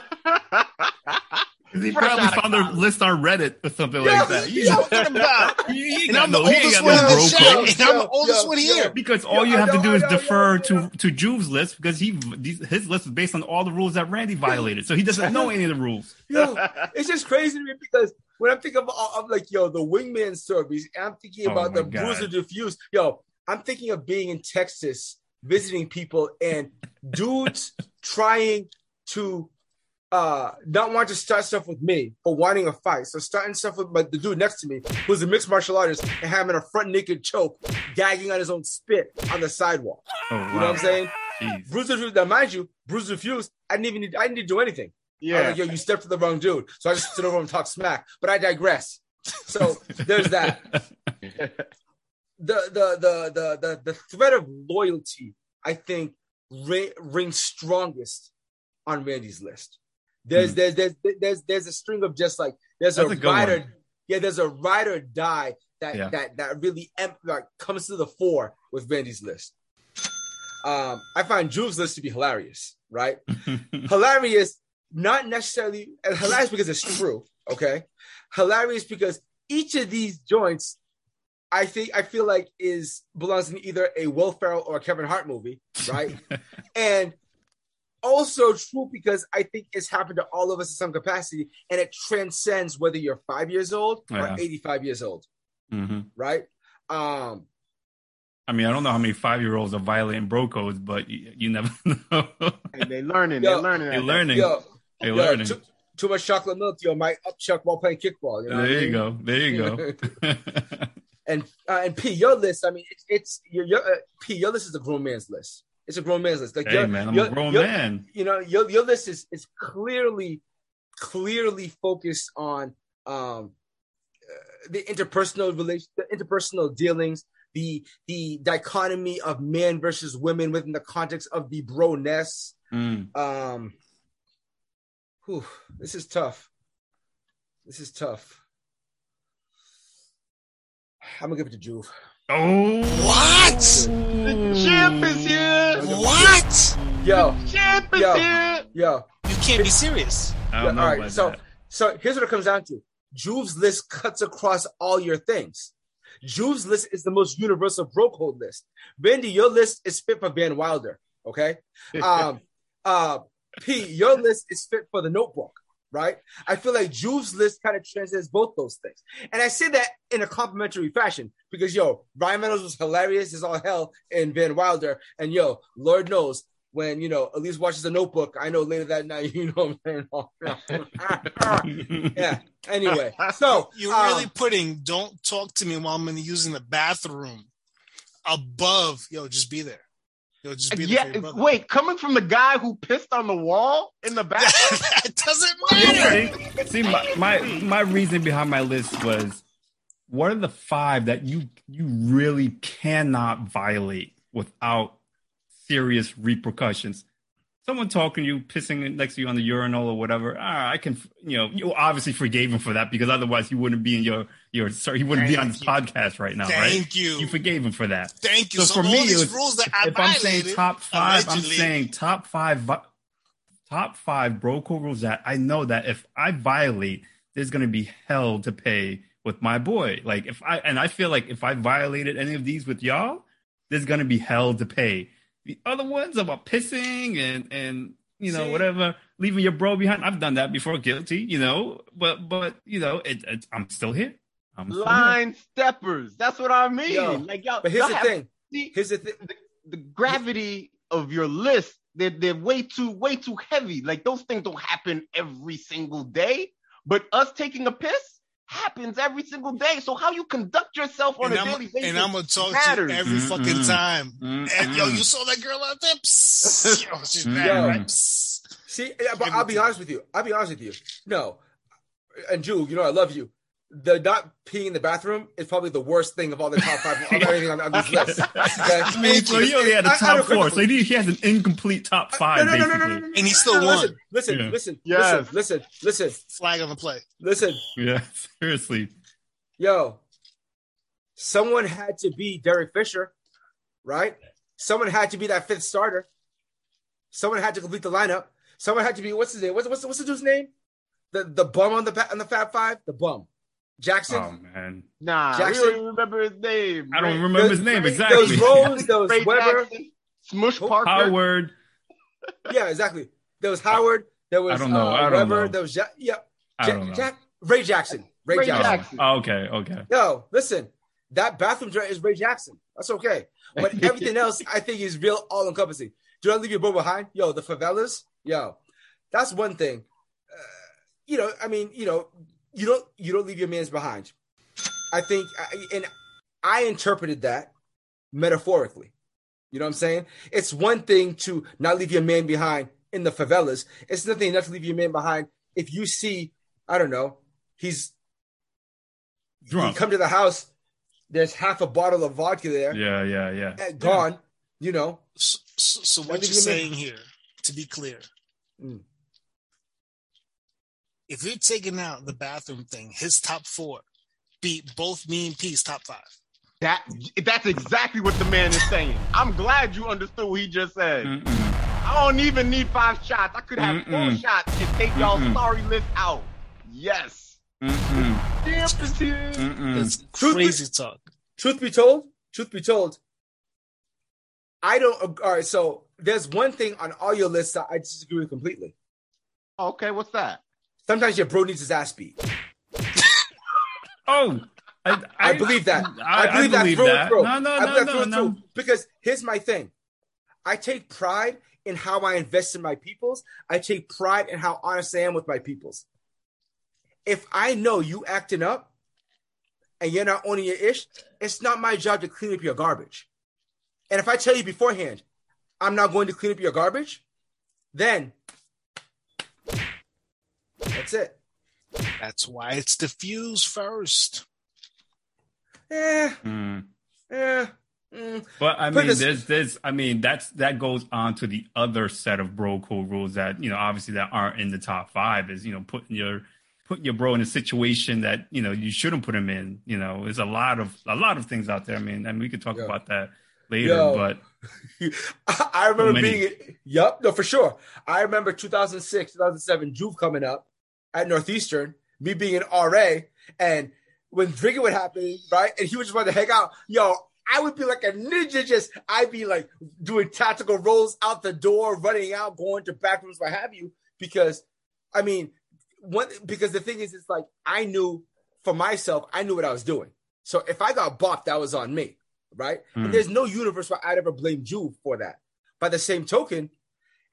S3: He
S1: Fresh
S3: probably found a
S1: college.
S3: list on Reddit or something
S4: Yeah,
S3: like that. You
S4: yeah.
S3: know,
S2: What about?
S3: he ain't
S2: And I'm the
S3: no-
S2: oldest
S3: got
S2: one
S3: no
S2: in the
S3: bro
S2: And I'm the oldest
S4: yo,
S2: one here.
S3: Because all
S4: Yeah,
S3: you have to do is
S4: know,
S3: defer
S4: yeah, yeah.
S3: to to Juve's list because he these, his list is based on all the rules that Randy violated, so he doesn't know any of the rules.
S4: Yo, it's just crazy to me because when I'm thinking about, I'm like, yo, the wingman service. I'm thinking
S3: Oh
S4: about
S3: my
S4: the bruiser
S3: God.
S4: diffuse. Yo, I'm thinking of being in Texas visiting people and dudes trying to uh not want to start stuff with me, but wanting a fight. So starting stuff with my, the dude next to me, who's a mixed martial artist, and having a front naked choke, gagging on his own spit on the sidewalk.
S3: Oh,
S4: You know what I'm saying?
S3: Jeez.
S4: Bruiser diffuse. Now, mind you, bruiser diffuse. I didn't even need. I didn't need to do anything. I was
S1: yeah.
S4: like, yo, you stepped to the wrong dude. So I just stood over and talked smack. But I digress. So there's that. The the the the the, the thread of loyalty, I think, ri- rings strongest on Randy's list. There's
S3: Hmm.
S4: there's there's there's there's a string of just like there's
S3: That's
S4: a,
S3: a good
S4: ride or
S3: one.
S4: yeah, there's a ride or die that
S3: Yeah.
S4: that that really em- like comes to the fore with Randy's list. Um, I find Juve's list to be hilarious, right? hilarious, not necessarily and hilarious because it's true. Okay, hilarious because each of these joints, I think, I feel like is belongs in either a Will Ferrell or a Kevin Hart movie, right? and also true because I think it's happened to all of us in some capacity, and it transcends whether you're five years old or
S3: Yeah.
S4: 85 years old,
S3: hmm
S4: right? Um,
S3: I mean, I don't know how many five year olds are violating bro codes, but you, you never know.
S1: And they learning.
S4: Yo,
S1: they're learning.
S3: They're
S1: at
S3: learning.
S4: yo,
S3: They're
S4: yo,
S3: learning.
S4: Too, too much chocolate milk, yo, might upchuck while playing kickball. You know
S3: there you
S4: mean?
S3: go. There you go.
S4: And uh, and P, your list. I mean, it's it's your, your uh, P. Your list is a grown man's list. It's a grown man's list. Like
S3: hey
S4: your,
S3: man, I'm
S4: your-
S3: a grown
S4: your-
S3: man.
S4: You know, your your list is is clearly clearly focused on um uh, the interpersonal relation, the interpersonal dealings, the the dichotomy of men versus women within the context of the bro ness.
S3: Mm.
S4: Um, whew, this is tough. This is tough. I'm gonna give it to Juve.
S3: Oh,
S2: What?
S1: The champ is here.
S2: What?
S4: Yo, Yo. yo.
S2: You can't be serious.
S3: I
S4: Yeah, all right, so
S3: that.
S4: so here's what it comes down to. Juve's list cuts across all your things. Juve's list is the most universal bro code list. Bendy, your list is fit for Van Wilder. Okay. Um, uh, P, your list is fit for the Notebook. Right? I feel like Juve's list kind of transcends both those things. And I say that in a complimentary fashion because, yo, Ryan Reynolds was hilarious as all hell in Van Wilder. And, yo, Lord knows when, you know, Elise watches a notebook, I know later that night, you know I'm saying? yeah. Anyway, so.
S2: You're um, really putting don't talk to me while I'm in using the bathroom above, yo, just be there.
S1: Yo, just be yeah, wait, coming from the guy who pissed on the wall in the back.
S2: it doesn't matter.
S3: See, my, my my reason behind my list was what are the five that you you really cannot violate without serious repercussions? Someone talking to you, pissing next to you on the urinal or whatever, ah, I can, you know, you obviously forgave him for that because otherwise you wouldn't be in your, your, sorry, he wouldn't Thank be on this you. podcast right now,
S2: Thank
S3: right?
S2: Thank you.
S3: You forgave him for that.
S2: Thank you. So, so for me, was, rules that I
S3: if I'm saying top five, allegedly. I'm saying top five, top five bro code rules that I know that if I violate, there's going to be hell to pay with my boy. Like if I, and I feel like if I violated any of these with y'all, there's going to be hell to pay the other ones about pissing and and you know See? whatever, leaving your bro behind. I've done that before, guilty. You know, but but you know, it, it I'm still here. I'm
S1: still Line here. steppers. That's what I mean. Yo, like y'all.
S4: But here's
S1: y'all
S4: the thing. See, here's the thing.
S1: The, the gravity of your list. They're, they're way too way too heavy. Like those things don't happen every single day. But us taking a piss, happens every single day. So how you conduct yourself on and a I'm, daily basis
S2: and I'm gonna talk matters. to you every mm-hmm. fucking time. Mm-hmm. And yo, you saw that girl out there? Psst. yo, she's
S4: mad, right? See, but I'll be honest with you. I'll be honest with you. No, and Jew, you know I love you the not peeing in the bathroom is probably the worst thing of all the top five of everything on, on this list. Okay?
S3: I mean, so he only had a top four, so he, he has an incomplete top five, no, no, no, basically.
S2: and he still won.
S4: Listen, listen, yeah. listen, yes. listen, listen, listen.
S2: Flag on the play.
S4: Listen.
S3: Yeah, seriously.
S4: Yo, someone had to be Derek Fisher, right? Someone had to be that fifth starter. Someone had to complete the lineup. Someone had to be what's his name? What's what's, what's the dude's name? The the bum on the on the Fab Five, the bum. Jackson.
S3: Oh man,
S1: nah, Jackson. I don't remember his name.
S3: I don't remember his name exactly.
S4: Those Rose, those Webber,
S1: Jackson, Smush Parker,
S3: Howard.
S4: Yeah, exactly. There was Howard. There was
S3: I don't know. Uh, I don't
S4: Webber.
S3: Know.
S4: There was ja- yeah.
S3: I don't know. Jack,
S4: Ray Jackson. Ray, Ray Jackson. Jackson.
S3: Oh, okay, okay.
S4: Yo, listen, that bathroom drain is Ray Jackson. That's okay. But everything else, I think, is real all encompassing. Do not leave your bro behind? Yo, the favelas. Yo, that's one thing. Uh, you know, I mean, you know, you don't you don't leave your man's behind. I think, and I interpreted that metaphorically. You know what I'm saying? It's one thing to not leave your man behind in the favelas. It's nothing enough to leave your man behind if you see, I don't know, he's drunk. You come to the house, there's half a bottle of vodka there.
S3: Yeah, yeah, yeah.
S4: Gone. Yeah. You know.
S2: So, so, so what you're saying man. here, to be clear, mm. If you're taking out the bathroom thing, his top four beat both me and Peace top five.
S1: That that's exactly what the man is saying. I'm glad you understood what he just said. Mm-mm. I don't even need five shots. I could have Mm-mm. four shots and take y'all sorry list out. Yes.
S2: That's crazy
S4: be,
S2: talk.
S4: Truth be told, truth be told, I don't. All right, so there's one thing on all your lists that I disagree with completely.
S1: Okay, what's that?
S4: Sometimes your bro needs his ass beat.
S3: Oh, I, I,
S4: I believe that. I, I believe, believe that through that. through. No, no, no, no, no. Because here's my thing. I take pride in how I invest in my peoples. I take pride in how honest I am with my peoples. If I know you acting up and you're not owning your ish, it's not my job to clean up your garbage. And if I tell you beforehand, I'm not going to clean up your garbage, then that's it.
S2: That's why it's diffused first.
S4: Yeah. Mm. Yeah. Mm.
S3: But I mean, there's, there's, I mean, that's that goes on to the other set of bro code rules that you know, obviously that aren't in the top five. Is you know, putting your putting your bro in a situation that you know you shouldn't put him in. You know, there's a lot of a lot of things out there. I mean, and we could talk Yo. about that later. Yo. But
S4: I remember so being, yep, no, for sure. I remember 2006, 2007, Juve coming up at Northeastern, me being an RA, and when drinking would happen, right, and he would just want to hang out, yo, I would be like a ninja, just I'd be like doing tactical rolls out the door, running out, going to bathrooms, what have you, because I mean, one because the thing is, it's like I knew for myself, I knew what I was doing. So if I got bopped, that was on me, right?
S3: Mm.
S4: And there's no universe where I'd ever blame Juve for that. By the same token,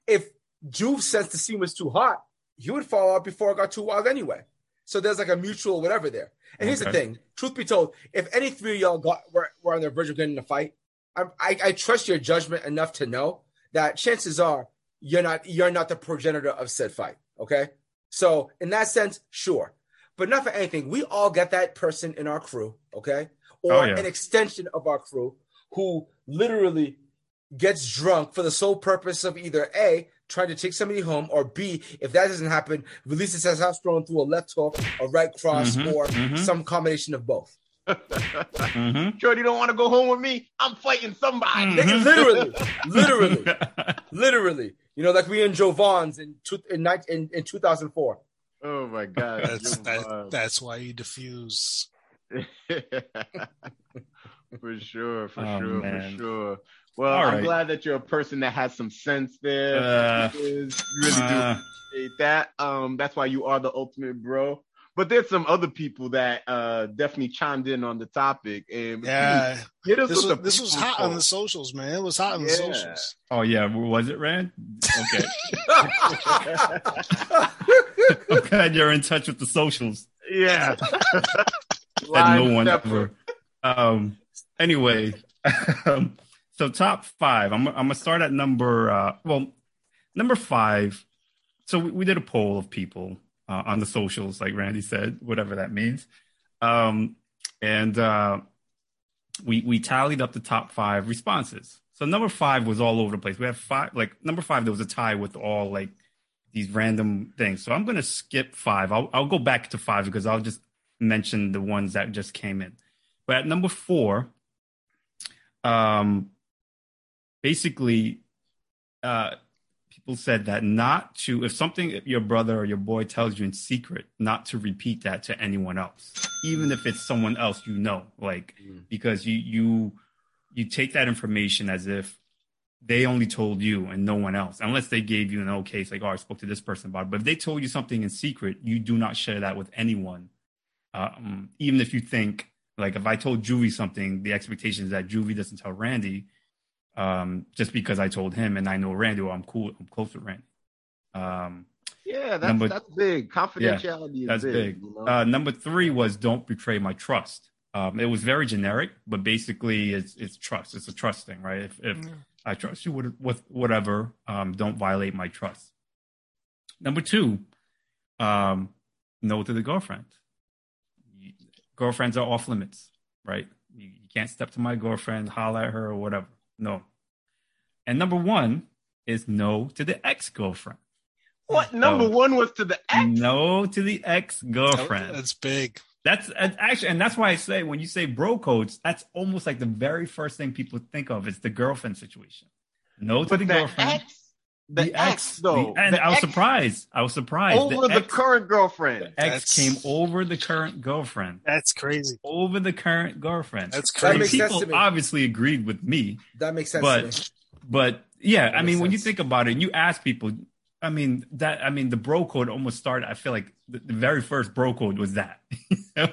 S4: if Juve sensed the scene was too hot, he would fall out before it got too wild anyway. So there's like a mutual whatever there. And here's the thing: truth be told, if any three of y'all got were, were on the verge of getting in a fight, I'm, I I trust your judgment enough to know that chances are you're not you're not the progenitor of said fight. Okay, so in that sense, sure, but not for anything. We all get that person in our crew, okay, oh, or
S3: Oh, yeah.
S4: an extension of our crew who literally gets drunk for the sole purpose of either a trying to take somebody home or b if that doesn't happen releases testosterone through a left hook a right cross
S3: Mhm,
S4: or
S3: mhm.
S4: some combination of both
S3: Mhm.
S1: Shorty don't want to go home with me. I'm fighting somebody.
S3: Mhm.
S4: Literally literally literally you know like we in Jovans in, two, in, nine- in in 2004
S1: Oh my god.
S2: That's that, that's why you diffuse.
S1: for sure, for
S3: Oh,
S1: sure,
S3: man.
S1: for sure. Well,
S3: All
S1: I'm
S3: right.
S1: glad that you're a person that has some sense there.
S3: Uh,
S1: you really do
S3: uh,
S1: appreciate that. Um, that's why you are the ultimate bro. But there's some other people that uh definitely chimed in on the topic. And
S2: Yeah,
S1: hit us
S2: this was this was
S1: people
S2: hot on the socials, man. It was hot on the socials.
S3: oh yeah, was it Rand? Okay, I'm glad you're in touch with the socials.
S1: yeah.
S3: that no one ever. Um. Anyway, um, so top five. I'm I'm gonna start at number uh well number five. So we, we did a poll of people uh, on the socials, like Randy said, whatever that means. Um, and uh, we we tallied up the top five responses. So number five was all over the place. We have five, like number five, there was a tie with all like these random things. So I'm gonna skip five. I'll I'll go back to five because I'll just mention the ones that just came in. But at number four, um, basically, uh, people said that not to if something your brother or your boy tells you in secret, not to repeat that to anyone else, even if it's someone else you know, like because you you you take that information as if they only told you and no one else, unless they gave you an okay, it's like, oh, I spoke to this person about it. But if they told you something in secret, you do not share that with anyone. Um, even if you think, like, if I told Juve something, the expectation is that Juve doesn't tell Randy, um, just because I told him and I know Randy, or I'm cool, I'm close with Randy. Um,
S1: Yeah, that's
S3: Number-
S1: that's big. Confidentiality is
S3: that's
S1: big.
S3: big.
S1: you know?
S3: Uh, number three was don't betray my trust. Um, it was very generic, but basically it's it's trust. It's a trust thing, right? If if I trust you with with whatever, um, don't violate my trust. Number two, um, no to the girlfriend. You- Girlfriends are off limits, right? You, you can't step to my girlfriend, holler at her or whatever. No. And number one is no to the ex girlfriend.
S1: what number
S3: Oh.
S1: one was to the X?
S3: No to the ex girlfriend.
S2: That's big.
S3: That's and actually, and that's why I say when you say bro codes, that's almost like the very first thing people think of is the girlfriend situation. No to
S1: But
S3: the
S1: the
S3: girlfriend.
S1: X, the, X, though,
S3: the- and
S1: the
S3: I was
S1: X
S3: surprised. I was surprised.
S1: over the,
S3: X,
S1: current girlfriend.
S3: X
S2: That's-
S3: came over the current girlfriend.
S2: That's crazy.
S3: Over the current girlfriend.
S2: That's
S4: That
S3: And
S2: crazy.
S4: makes sense
S3: people
S4: to me.
S3: obviously agreed with me,
S4: that makes sense to me.
S3: but but yeah, I mean,
S4: makes
S3: when you think about it, and you ask people. I mean that. I mean the bro code almost started. I feel like the, the very first bro code was that.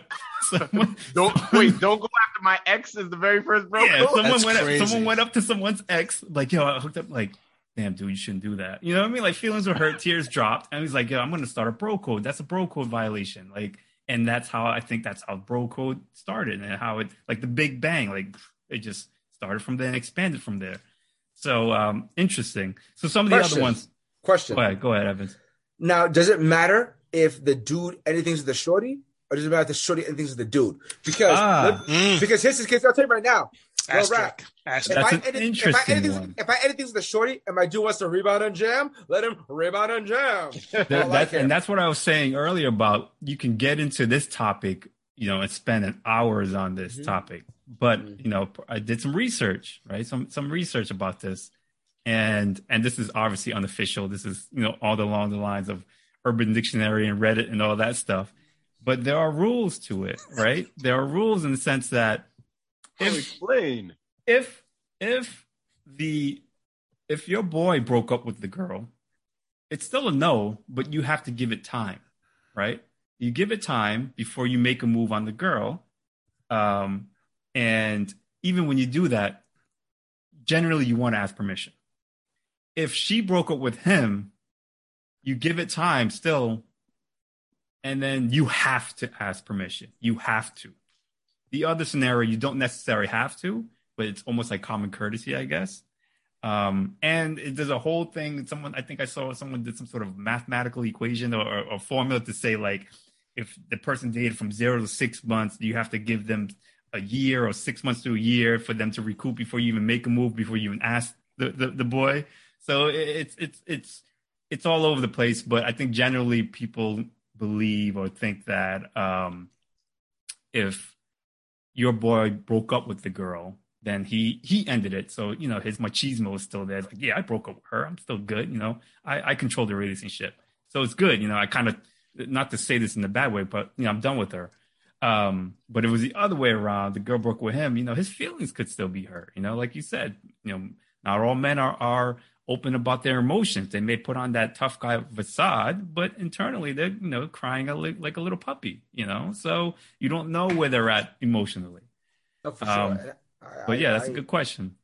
S3: Someone-
S1: Don't wait. Don't go after my ex. Is the very first bro.
S3: yeah,
S1: code?
S3: someone
S2: That's
S3: went up, someone went up to someone's ex, like, yo, I hooked up, like, damn, dude, you shouldn't do that. You know what I mean? Like, feelings were hurt, tears dropped, and he's like, yo, I'm gonna start a bro code. That's a bro code violation. Like, and that's how I think that's how bro code started, and how it, like, the Big Bang, like, it just started from there and expanded from there. So, um, interesting. So, some of the
S4: Question.
S3: other ones.
S4: Question.
S3: Go ahead, go ahead, Evans.
S4: Now, does it matter if the dude anything's with the shorty, or does it matter if the shorty anything's with the dude? Because
S3: Ah.
S4: Because here's the case. I'll tell you right now. Well,
S2: Asterisk.
S4: rap. If
S3: That's
S4: I
S3: an
S4: edit,
S3: interesting
S4: if I anything's,
S3: one.
S4: if I anything's with the shorty and my dude wants to rebound and jam, let him rebound and jam.
S3: That-
S4: I like
S3: that's, and that's what I was saying earlier about you can get into this topic, you know, and spend an hours on this
S4: Mhm.
S3: topic. But
S4: Mhm.
S3: you know, I did some research, right? Some some research about this, and and this is obviously unofficial. This is you know all along the lines of Urban Dictionary and Reddit and all that stuff. But there are rules to it, right? there are rules in the sense that
S1: So
S3: if
S1: explain.
S3: if if the if your boy broke up with the girl, it's still a no, but you have to give it time. right? You give it time before you make a move on the girl. Um, and even when you do that, generally you want to ask permission. If she broke up with him, you give it time still, and then you have to ask permission. You have to. The other scenario, you don't necessarily have to, but it's almost like common courtesy, I guess. Um, and it, there's a whole thing. Someone, I think I saw someone did some sort of mathematical equation or, or formula to say like, if the person dated from zero to six months, you have to give them a year or six months to a year for them to recoup before you even make a move, before you even ask the, the, the boy. So it's it's it's it's all over the place. But I think generally people believe or think that um, if your boy broke up with the girl, then he he ended it. So you know his machismo is still there. It's like yeah, I broke up with her. I'm still good. You know, I I control the relationship, so it's good. You know, I kind of not to say this in a bad way, but you know I'm done with her. Um, but it was the other way around. The girl broke with him. You know, his feelings could still be hurt. You know, like you said, you know, not all men are are open about their emotions. They may put on that tough guy facade, but internally they're you know crying a li- like a little puppy. You know, so you don't know where they're at emotionally.
S4: No, for
S3: Um,
S4: sure. I-
S3: But yeah, that's
S4: I-
S3: a good question.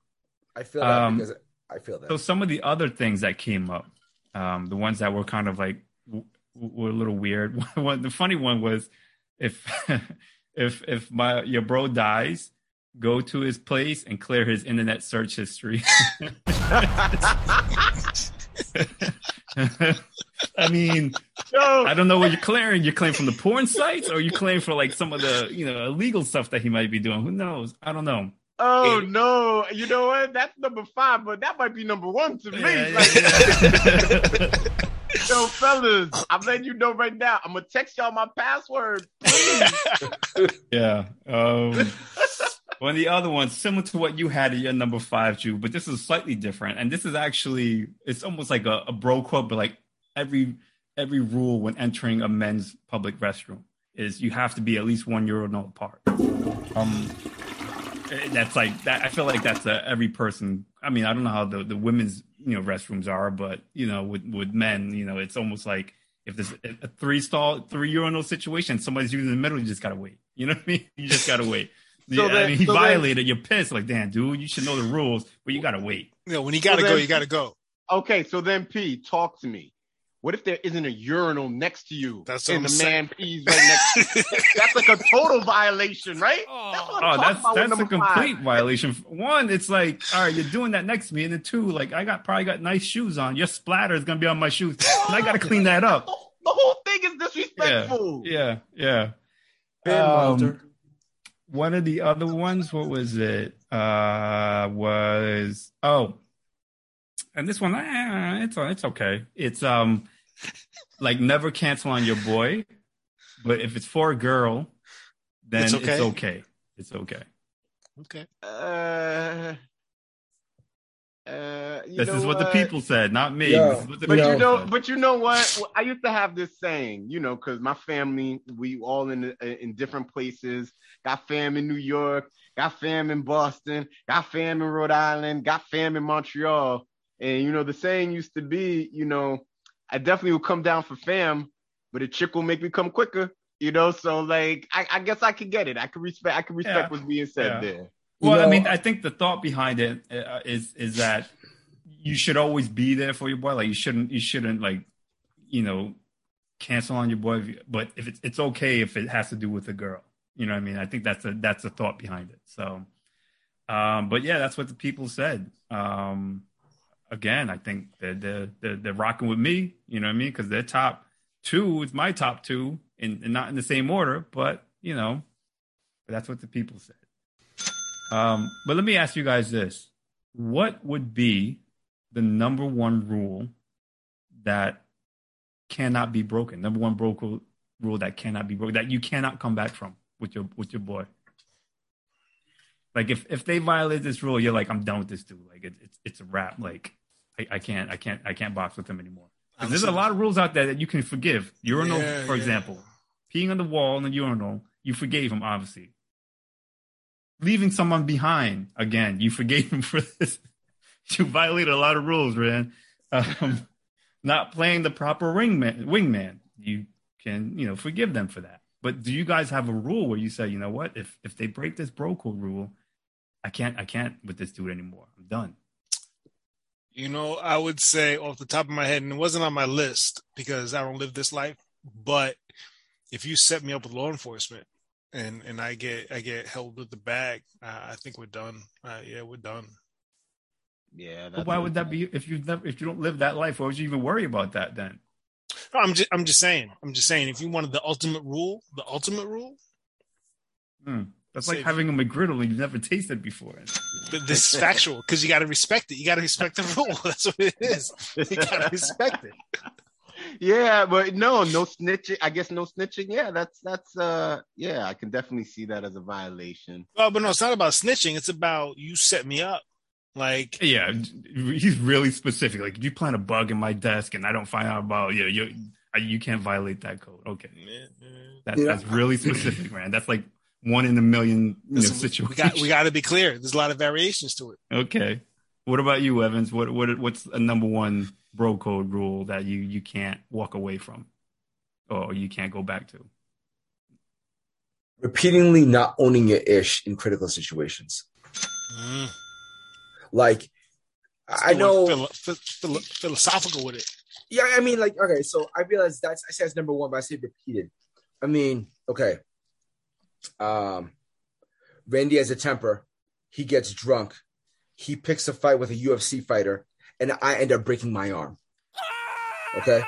S4: I feel that
S3: Um,
S4: because I feel that.
S3: So some of the other things that came up, um, the ones that were kind of like w- were a little weird. One, the funny one was if if if my your bro dies, go to his place and clear his internet search history. I mean,
S1: Yo,
S3: I don't know what you're clearing. You're clearing from the porn sites, or you clearing for like some of the you know illegal stuff that he might be doing. Who knows? I don't know.
S1: oh no, you know what? That's number five, but that might be number one to me.
S3: Yeah,
S1: Like,
S3: yeah,
S1: Yo, fellas, I'm letting you know right now. I'm gonna text y'all my password. Please.
S3: yeah. Um, one of the other ones, similar to what you had at your number five, Jew, but this is slightly different. And this is actually, it's almost like a, a bro quote, but like every every rule when entering a men's public restroom is you have to be at least one urinal apart. Um, that's like that. I feel like that's a, every person. I mean, I don't know how the, the women's you know restrooms are, but you know, with with men, you know, it's almost like if there's a three stall, three urinal situation, somebody's using the middle, you just gotta wait. You know what I mean? You just gotta wait.
S1: So
S3: yeah, I
S1: then-
S3: mean, he
S1: so then-
S3: violated. you're pissed. Like, damn, dude, you should know the rules, but you gotta wait.
S2: You know, when you gotta
S1: So
S2: go,
S1: then-
S2: you gotta go.
S1: Okay, so then P, talk to me. What if there isn't a urinal next to you?
S2: That's what
S1: and
S2: I'm
S1: the
S2: saying.
S1: man pees right next to you. That's like a total violation, right?
S2: Oh.
S1: That's what
S3: Oh,
S1: I'm talking
S3: that's that's a complete
S1: five.
S3: violation. One, it's like, all right, you're doing that next to me, and then two, like, I got probably got nice shoes on. Your splatter is gonna be on my shoes, and I gotta clean that up.
S1: The the whole thing is disrespectful.
S3: Yeah, yeah.
S4: Ben
S3: Um,
S4: Wilder.
S3: One of the other ones, what was it? Uh, was oh, and this one, eh, it's it's okay. It's um, like never cancel on your boy, but if it's for a girl, then
S2: It's
S3: it's
S2: okay?
S3: okay. It's okay.
S2: Okay.
S1: Uh, uh, you
S3: This
S1: know
S3: is what, the people said, not me.
S4: Yeah,
S3: This is what the
S1: But you know,
S3: said.
S1: but you know what? I used to have this saying, you know, because my family, we all in in different places. Got fam in New York, got fam in Boston, got fam in Rhode Island, got fam in Montreal. And you know, the saying used to be, you know, I definitely will come down for fam, but a chick will make me come quicker. You know, so like, I, I guess I could get it. I could respect. I could respect
S3: Yeah.
S1: what's being said
S3: Yeah.
S1: there.
S3: Well,
S4: You
S3: I mean, I think the thought behind it uh, is is that you should always be there for your boy. Like you shouldn't you shouldn't like you know cancel on your boy. But if it's it's okay if it has to do with a girl. You know what I mean? I think that's a that's a thought behind it. So, um, but yeah, that's what the people said. Um, again, I think they're they're they're, they're rocking with me. You know what I mean? Because their top two is my top two, and, and not in the same order. But you know, but that's what the people said. Um, but let me ask you guys this: What would be the number one rule that cannot be broken? Number one broke rule that cannot be broken that you cannot come back from with your with your boy. Like if if they violate this rule, you're like, I'm done with this dude. Like it, it's it's a wrap. Like I, I can't I can't I can't box with him anymore. There's a lot of rules out there that you can forgive. Urinal,
S2: Yeah,
S3: for
S2: yeah.
S3: example, peeing on the wall in the urinal, you forgave him obviously leaving someone behind again you forgave him for this you violated a lot of rules man um, not playing the proper ring man, wingman you can you know forgive them for that. But do you guys have a rule where you say, you know what, if if they break this bro code rule, I can't I can't with this dude anymore. I'm done.
S2: You know, I would say off the top of my head, and it wasn't on my list because I don't live this life. But if you set me up with law enforcement and and I get I get held with the bag, uh, I think we're done. Uh, yeah, we're done.
S1: Yeah.
S3: But why would that be if you never if you don't live that life? Why would you even worry about that then?
S2: I'm just I'm just saying. I'm just saying. If you wanted the ultimate rule, the ultimate rule.
S3: Hmm. That's like having a McGriddle and you've never tasted before.
S2: But this is factual because you got to respect it. You got to respect the rule. That's what it is. You got to respect it.
S1: Yeah, but no, no snitching. I guess no snitching. Yeah, that's that's uh yeah, I can definitely see that as a violation.
S2: Well, but no, it's not about snitching. It's about you set me up. Like
S3: yeah, he's really specific. Like if you plant a bug in my desk and I don't find out about you, you you can't violate that code. Okay, that, yeah. that's really specific, man. That's like one in a million you know, situation.
S2: We got we got to be clear. There's a lot of variations to it.
S3: Okay, what about you, Evans? What what what's a number one bro code rule that you you can't walk away from, or you can't go back to?
S4: Repeatedly not owning your ish in critical situations. Mm. Like, I know
S2: philo- philo- philosophical with it.
S4: Yeah, I mean, like, okay, so I realize that's I say that's number one, but I say repeated. I mean, okay. Um, Randy has a temper. He gets drunk. He picks a fight with a UFC fighter, and I end up breaking my arm. Okay,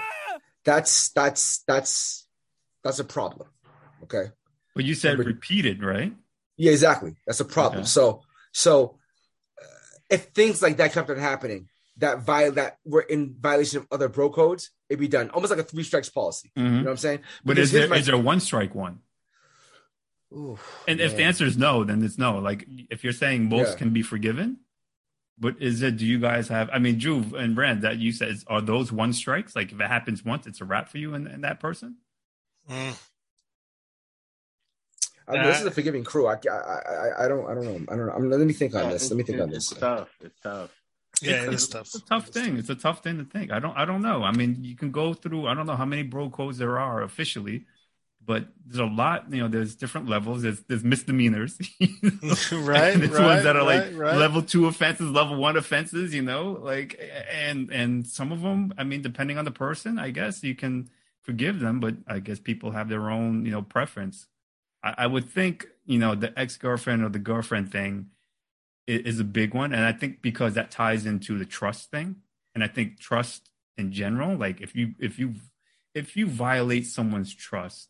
S4: that's that's that's that's a problem. Okay.
S3: But you said repeated, right?
S4: Yeah, exactly. That's a problem. Okay. So so if things like that kept on happening, that viol that were in violation of other bro codes, it'd be done almost like a three strikes policy. Mm-hmm. You know what I'm saying?
S3: But is there my... is there one strike one? Ooh, and man. if the answer is no, then it's no. Like if you're saying most yeah. can be forgiven, but is it? Do you guys have? I mean, Juve and Brand, that you said are those one strikes? Like if it happens once, it's a wrap for you and, and that person. Mm.
S4: I mean, this is a forgiving crew. I, I, I, I don't, I don't know. I don't know. I mean, let me think on this. Let me think on this.
S1: It's tough. It's tough.
S2: Yeah, it's, tough.
S3: It's a tough thing. It's a tough thing to think. I don't, I don't know. I mean, you can go through. I don't know how many bro codes there are officially, but there's a lot. You know, there's different levels. There's there's misdemeanors,
S2: right?
S3: there's
S2: right,
S3: ones that are
S2: right,
S3: like
S2: right.
S3: level two offenses, level one offenses. You know, like and and some of them. I mean, depending on the person, I guess you can forgive them, but I guess people have their own you know preference. I, I would think you know the ex girlfriend or the girlfriend thing is, is a big one, and I think because that ties into the trust thing, and I think trust in general, like if you if you if you violate someone's trust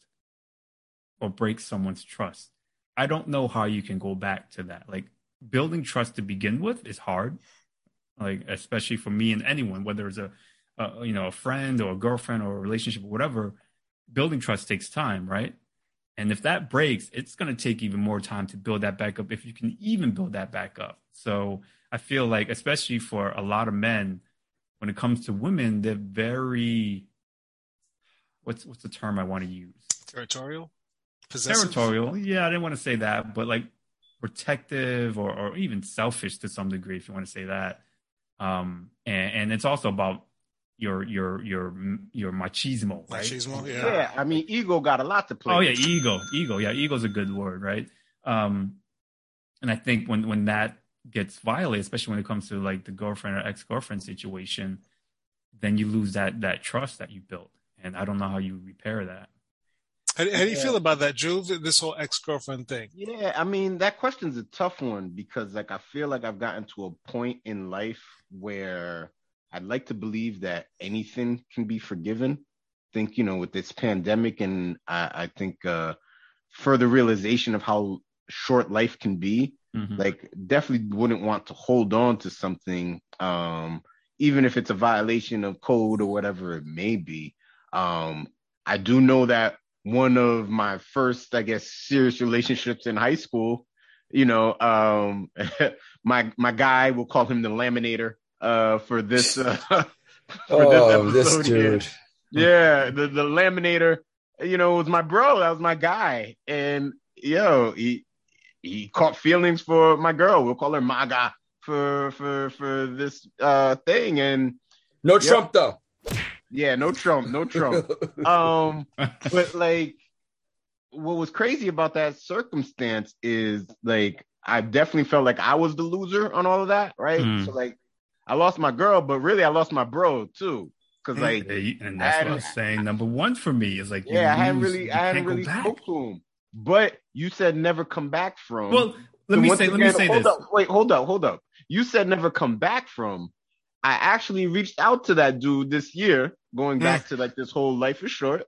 S3: or break someone's trust, I don't know how you can go back to that. Like building trust to begin with is hard, like especially for me and anyone, whether it's a, a you know a friend or a girlfriend or a relationship or whatever. Building trust takes time, right? And if that breaks, it's going to take even more time to build that back up if you can even build that back up. So I feel like, especially for a lot of men, when it comes to women, they're very what's what's the term I want to use?
S2: Territorial?
S3: Possessive? Territorial. Yeah, I didn't want to say that, but like protective or, or even selfish to some degree, if you want to say that. Um, and, and it's also about your your your your machismo, right?
S2: Machismo, yeah.
S1: Yeah, I mean, ego got a lot to play.
S3: Oh yeah, ego, ego, yeah, ego's a good word, right? Um, and I think when when that gets violated, especially when it comes to like the girlfriend or ex girlfriend situation, then you lose that that trust that you built, and I don't know how you repair that.
S2: How, how do you yeah. feel about that, Juve? This whole ex girlfriend thing?
S1: Yeah, I mean that question's a tough one because like I feel like I've gotten to a point in life where I'd like to believe that anything can be forgiven. I think, you know, with this pandemic and I, I think uh, further realization of how short life can be, mm-hmm. like definitely wouldn't want to hold on to something, um, even if it's a violation of code or whatever it may be. Um, I do know that one of my first, I guess, serious relationships in high school, you know, um, my my guy, we'll call him the laminator uh, for this uh, for
S4: oh, this, this dude.
S1: Yeah, the the laminator, you know, was my bro. That was my guy, and yo, he he caught feelings for my girl. We'll call her Maga for for for this uh thing, and
S4: no Trump though.
S1: Yeah, no Trump, no Trump. um, but like, what was crazy about that circumstance is like I definitely felt like I was the loser on all of that, right?
S3: Mm.
S1: So like, I lost my girl, but really I lost my bro too, because like,
S3: Yeah, and that's what I was saying. Number one for me is like,
S1: yeah, I hadn't really, I hadn't really spoke to him. But you said never come back from.
S3: Well, let
S1: So
S3: me say, let me say
S1: hold
S3: this.
S1: Up, wait, hold up, hold up. You said never come back from. I actually reached out to that dude this year, going
S3: Hmm.
S1: back to like this whole life is short,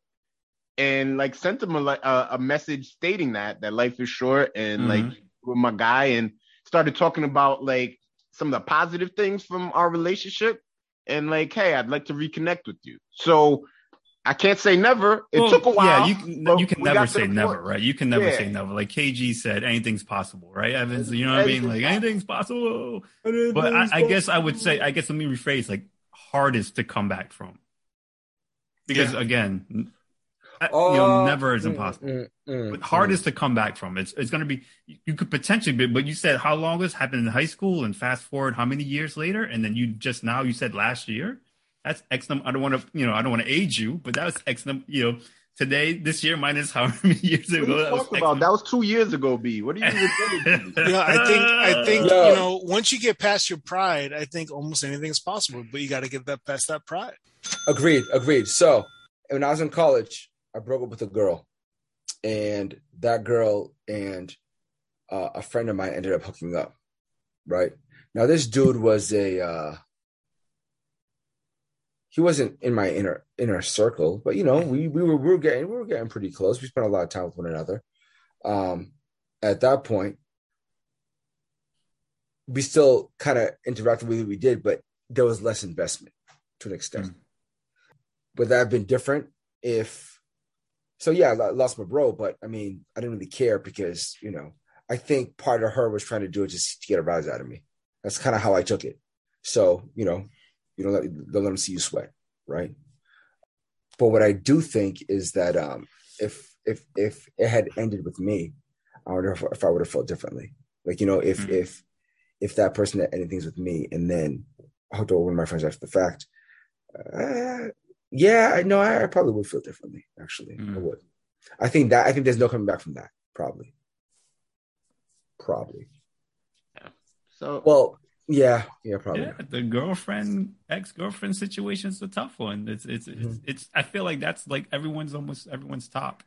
S1: and like sent him a, a, a message stating that that life is short, and
S3: Mhm.
S1: like with my guy, and started talking about like some of the positive things from our relationship, and like, hey, I'd like to reconnect with you. So I can't say never. It
S3: Well,
S1: took a while.
S3: Yeah, you can, you can never say never,
S1: point.
S3: right? You can never
S1: Yeah.
S3: say never. Like KG said, anything's possible, right, Evans? You know what I mean? Like anything's possible. But I, I guess I would say, I guess let me rephrase, like hardest to come back from, because
S2: Yeah.
S3: again,
S4: Oh,
S3: you know, never is
S4: mm,
S3: impossible.
S4: mm, mm,
S3: But
S4: mm.
S3: hardest to come back from. It's it's going to be you could potentially be, but you said how long this happened in high school, and fast forward how many years later, and then you just now you said last year. That's X number. I don't want to you know I don't want to age you, but that was X number. You know today this year minus how many years
S1: What are
S3: ago that was
S1: talking about? That was two years ago, B. What are you referring to?
S2: Yeah, I think I think
S4: Yeah.
S2: you know once you get past your pride, I think almost anything is possible. But you got to get that past that pride.
S4: Agreed, agreed. So when I was in college, I broke up with a girl, and that girl and uh, a friend of mine ended up hooking up. Right now, this dude was a uh, he wasn't in my inner inner circle, but you know, we we were we were getting we were getting pretty close. We spent a lot of time with one another. Um, at that point, we still kind of interacted with way we did, but there was less investment to an extent. Would that have been different if? So yeah, I lost my bro, but I mean, I didn't really care because you know, I think part of her was trying to do it just to get a rise out of me. That's kind of how I took it. So you know, you don't let don't let them see you sweat, right? But what I do think is that um, if if if it had ended with me, I wonder if, if I would have felt differently. Like you know, if
S3: Mhm.
S4: if if that person had ended things with me and then I hooked up with one of my friends after the fact, uh, yeah, I know I, I probably would feel differently. Actually, I
S3: Mhm.
S4: would. I think that I think there's no coming back from that. Probably, probably. Yeah.
S1: So
S4: Well, yeah, yeah, probably.
S3: Yeah, the girlfriend ex girlfriend situation is a tough one. It's it's, it's
S4: Mhm.
S3: it's I feel like that's like everyone's almost everyone's top.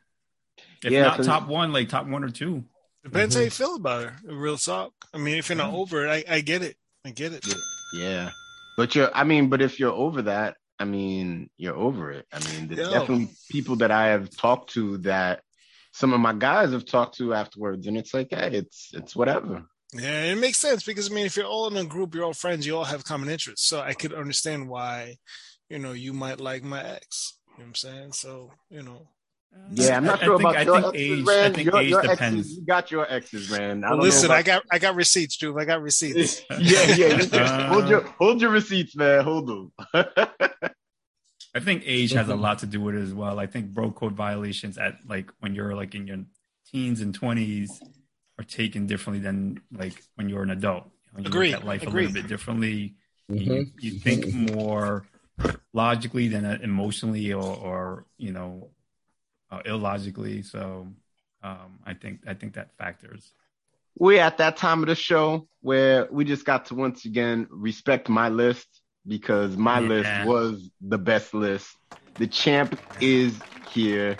S3: If
S1: Yeah,
S3: not
S1: 'cause-
S3: top one, like top one or two.
S2: Depends
S4: Mhm.
S2: how you feel about her. Real talk. I mean, if you're not over it, I, I get it. I get it.
S1: Yeah. But you're I mean, but if you're over that, I mean, you're over it. I mean, there's
S2: Yo.
S1: definitely people that I have talked to that some of my guys have talked to afterwards, and it's like, hey, it's it's whatever.
S2: Yeah, it makes sense because I mean, if you're all in a group, you're all friends, you all have common interests. So I could understand why, you know, you might like my ex. You know what I'm saying? So, you know,
S1: Yeah, I'm not
S3: I
S1: sure
S3: think-
S1: about
S3: I
S1: your
S3: think
S1: exes,
S3: age-
S1: man.
S3: I think
S1: your
S3: age
S1: your
S3: depends.
S1: exes, you got your exes, man. I
S2: well,
S1: don't
S2: listen,
S1: know
S2: I got I got receipts, Drew. I got receipts.
S1: yeah, yeah. you-
S3: Uh,
S1: hold your hold your receipts, man. Hold them.
S3: I think age has a
S1: Mm-hmm.
S4: Mhm.
S3: lot to do with it as well. I think bro code violations at like when you're like in your teens and twenties are taken differently than like when you're an adult. You, know, you
S2: Agreed,
S3: look at life a little bit differently.
S4: Mhm.
S3: You, you think more logically than uh, emotionally or, or you know uh, illogically. So um, I think I think that factors.
S1: We're at that time of the show where we just got to once again respect my list because my
S3: Yeah.
S1: list was the best list. The champ is here.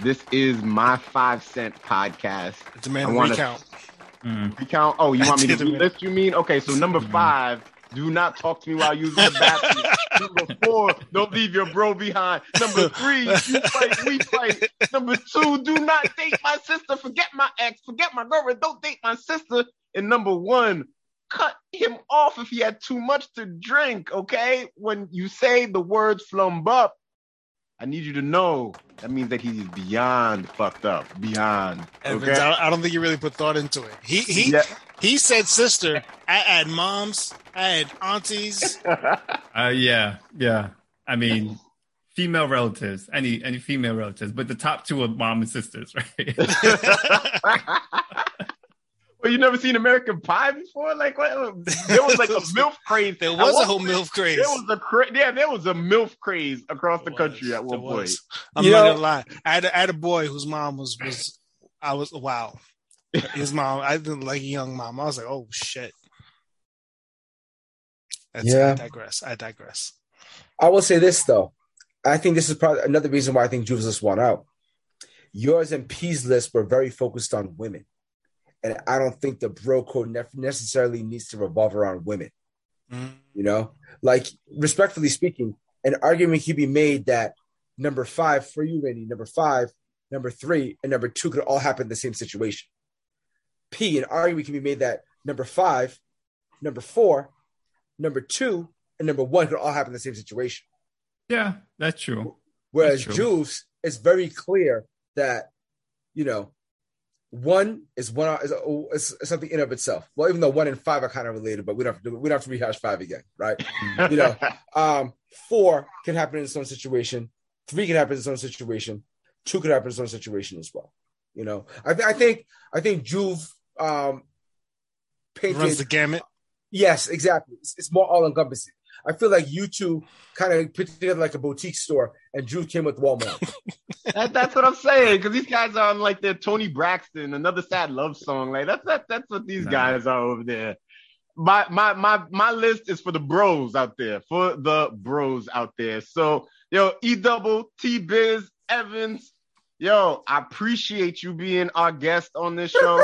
S1: This is my five cent podcast.
S2: Demand
S1: I
S2: a
S1: wanna-
S2: recount.
S3: Mm.
S1: Recount. Oh, you want me to
S2: Did it.
S1: list? You mean okay? So number
S3: Mhm.
S1: five, do not talk to me while using the bathroom. Number four, don't leave your bro behind. Number three, you fight, we fight. Number two, do not date my sister. Forget my ex. Forget my girlfriend. Don't date my sister. And number one, cut him off if he had too much to drink. Okay, when you say the words flumb up, I need you to know that means that he's beyond fucked up. Beyond.
S2: Evans,
S1: Okay.
S2: I, I don't think you really put thought into it. He he
S1: Yeah.
S2: he said sister. I had moms. I had aunties.
S3: Uh, yeah, yeah. I mean, female relatives, any any female relatives, but the top two are mom and sisters, right?
S1: Wait, But you never seen American Pie before? Like what? There was like a milf craze.
S2: There
S1: At
S2: was a whole
S1: point,
S2: milf craze.
S1: There was a cra- yeah, there was a milf craze across the country
S2: was,
S1: at one point.
S2: I'm
S4: You
S2: not
S4: know-
S2: gonna lie. I had, a, I had a boy whose mom was was I was wow. His mom, I didn't like a young mom. I was like, oh shit. That's,
S4: Yeah.
S2: I digress. I digress.
S4: I will say this though. I think this is probably another reason why I think Juve's list won out. Yours and P's list were very focused on women. And I don't think the bro code ne- necessarily needs to revolve around women.
S2: Mm.
S4: You know, like respectfully speaking, an argument could be made that number five for you, Randy, number five, number three, and number two could all happen in the same situation. P, an argument can be made that number five, number four, number two, and number one could all happen in the same situation.
S3: Yeah, that's true.
S4: Whereas
S3: That's true.
S4: Juve's, it's very clear that, you know, one is one is, is, is something in of itself. Well, even though one and five are kind of related, but we don't have to do, we don't have to rehash five again, right? You know, um, four can happen in its own situation. Three can happen in its own situation. Two could happen in its own situation as well. You know, I, th- I think I think Juve um, painted.
S2: Runs the gamut.
S4: yes, exactly. It's, it's more all encompassing. I feel like you two kind of put together like a boutique store, and Juve came with Walmart.
S1: that, that's what I'm saying. Because these guys are on like their Toni Braxton, another sad love song. Like that's that, that's what these
S3: Nah.
S1: guys are over there. My my my my list is for the bros out there, for the bros out there. So yo, E double T Biz Evans, yo, I appreciate you being our guest on this show.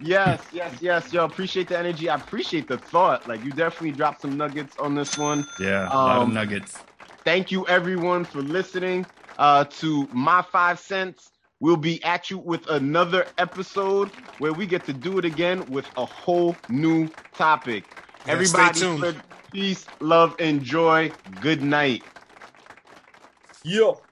S1: yes, yes, yes, yo, appreciate the energy. I appreciate the thought. Like you definitely dropped some nuggets on this one
S3: Yeah, a lot of
S1: Um,
S3: nuggets.
S1: Thank you everyone for listening uh, to my five cents we'll be at you with another episode where we get to do it again with a whole new topic
S2: Yeah,
S1: everybody
S2: stay tuned.
S1: peace love and joy good night
S4: Yo.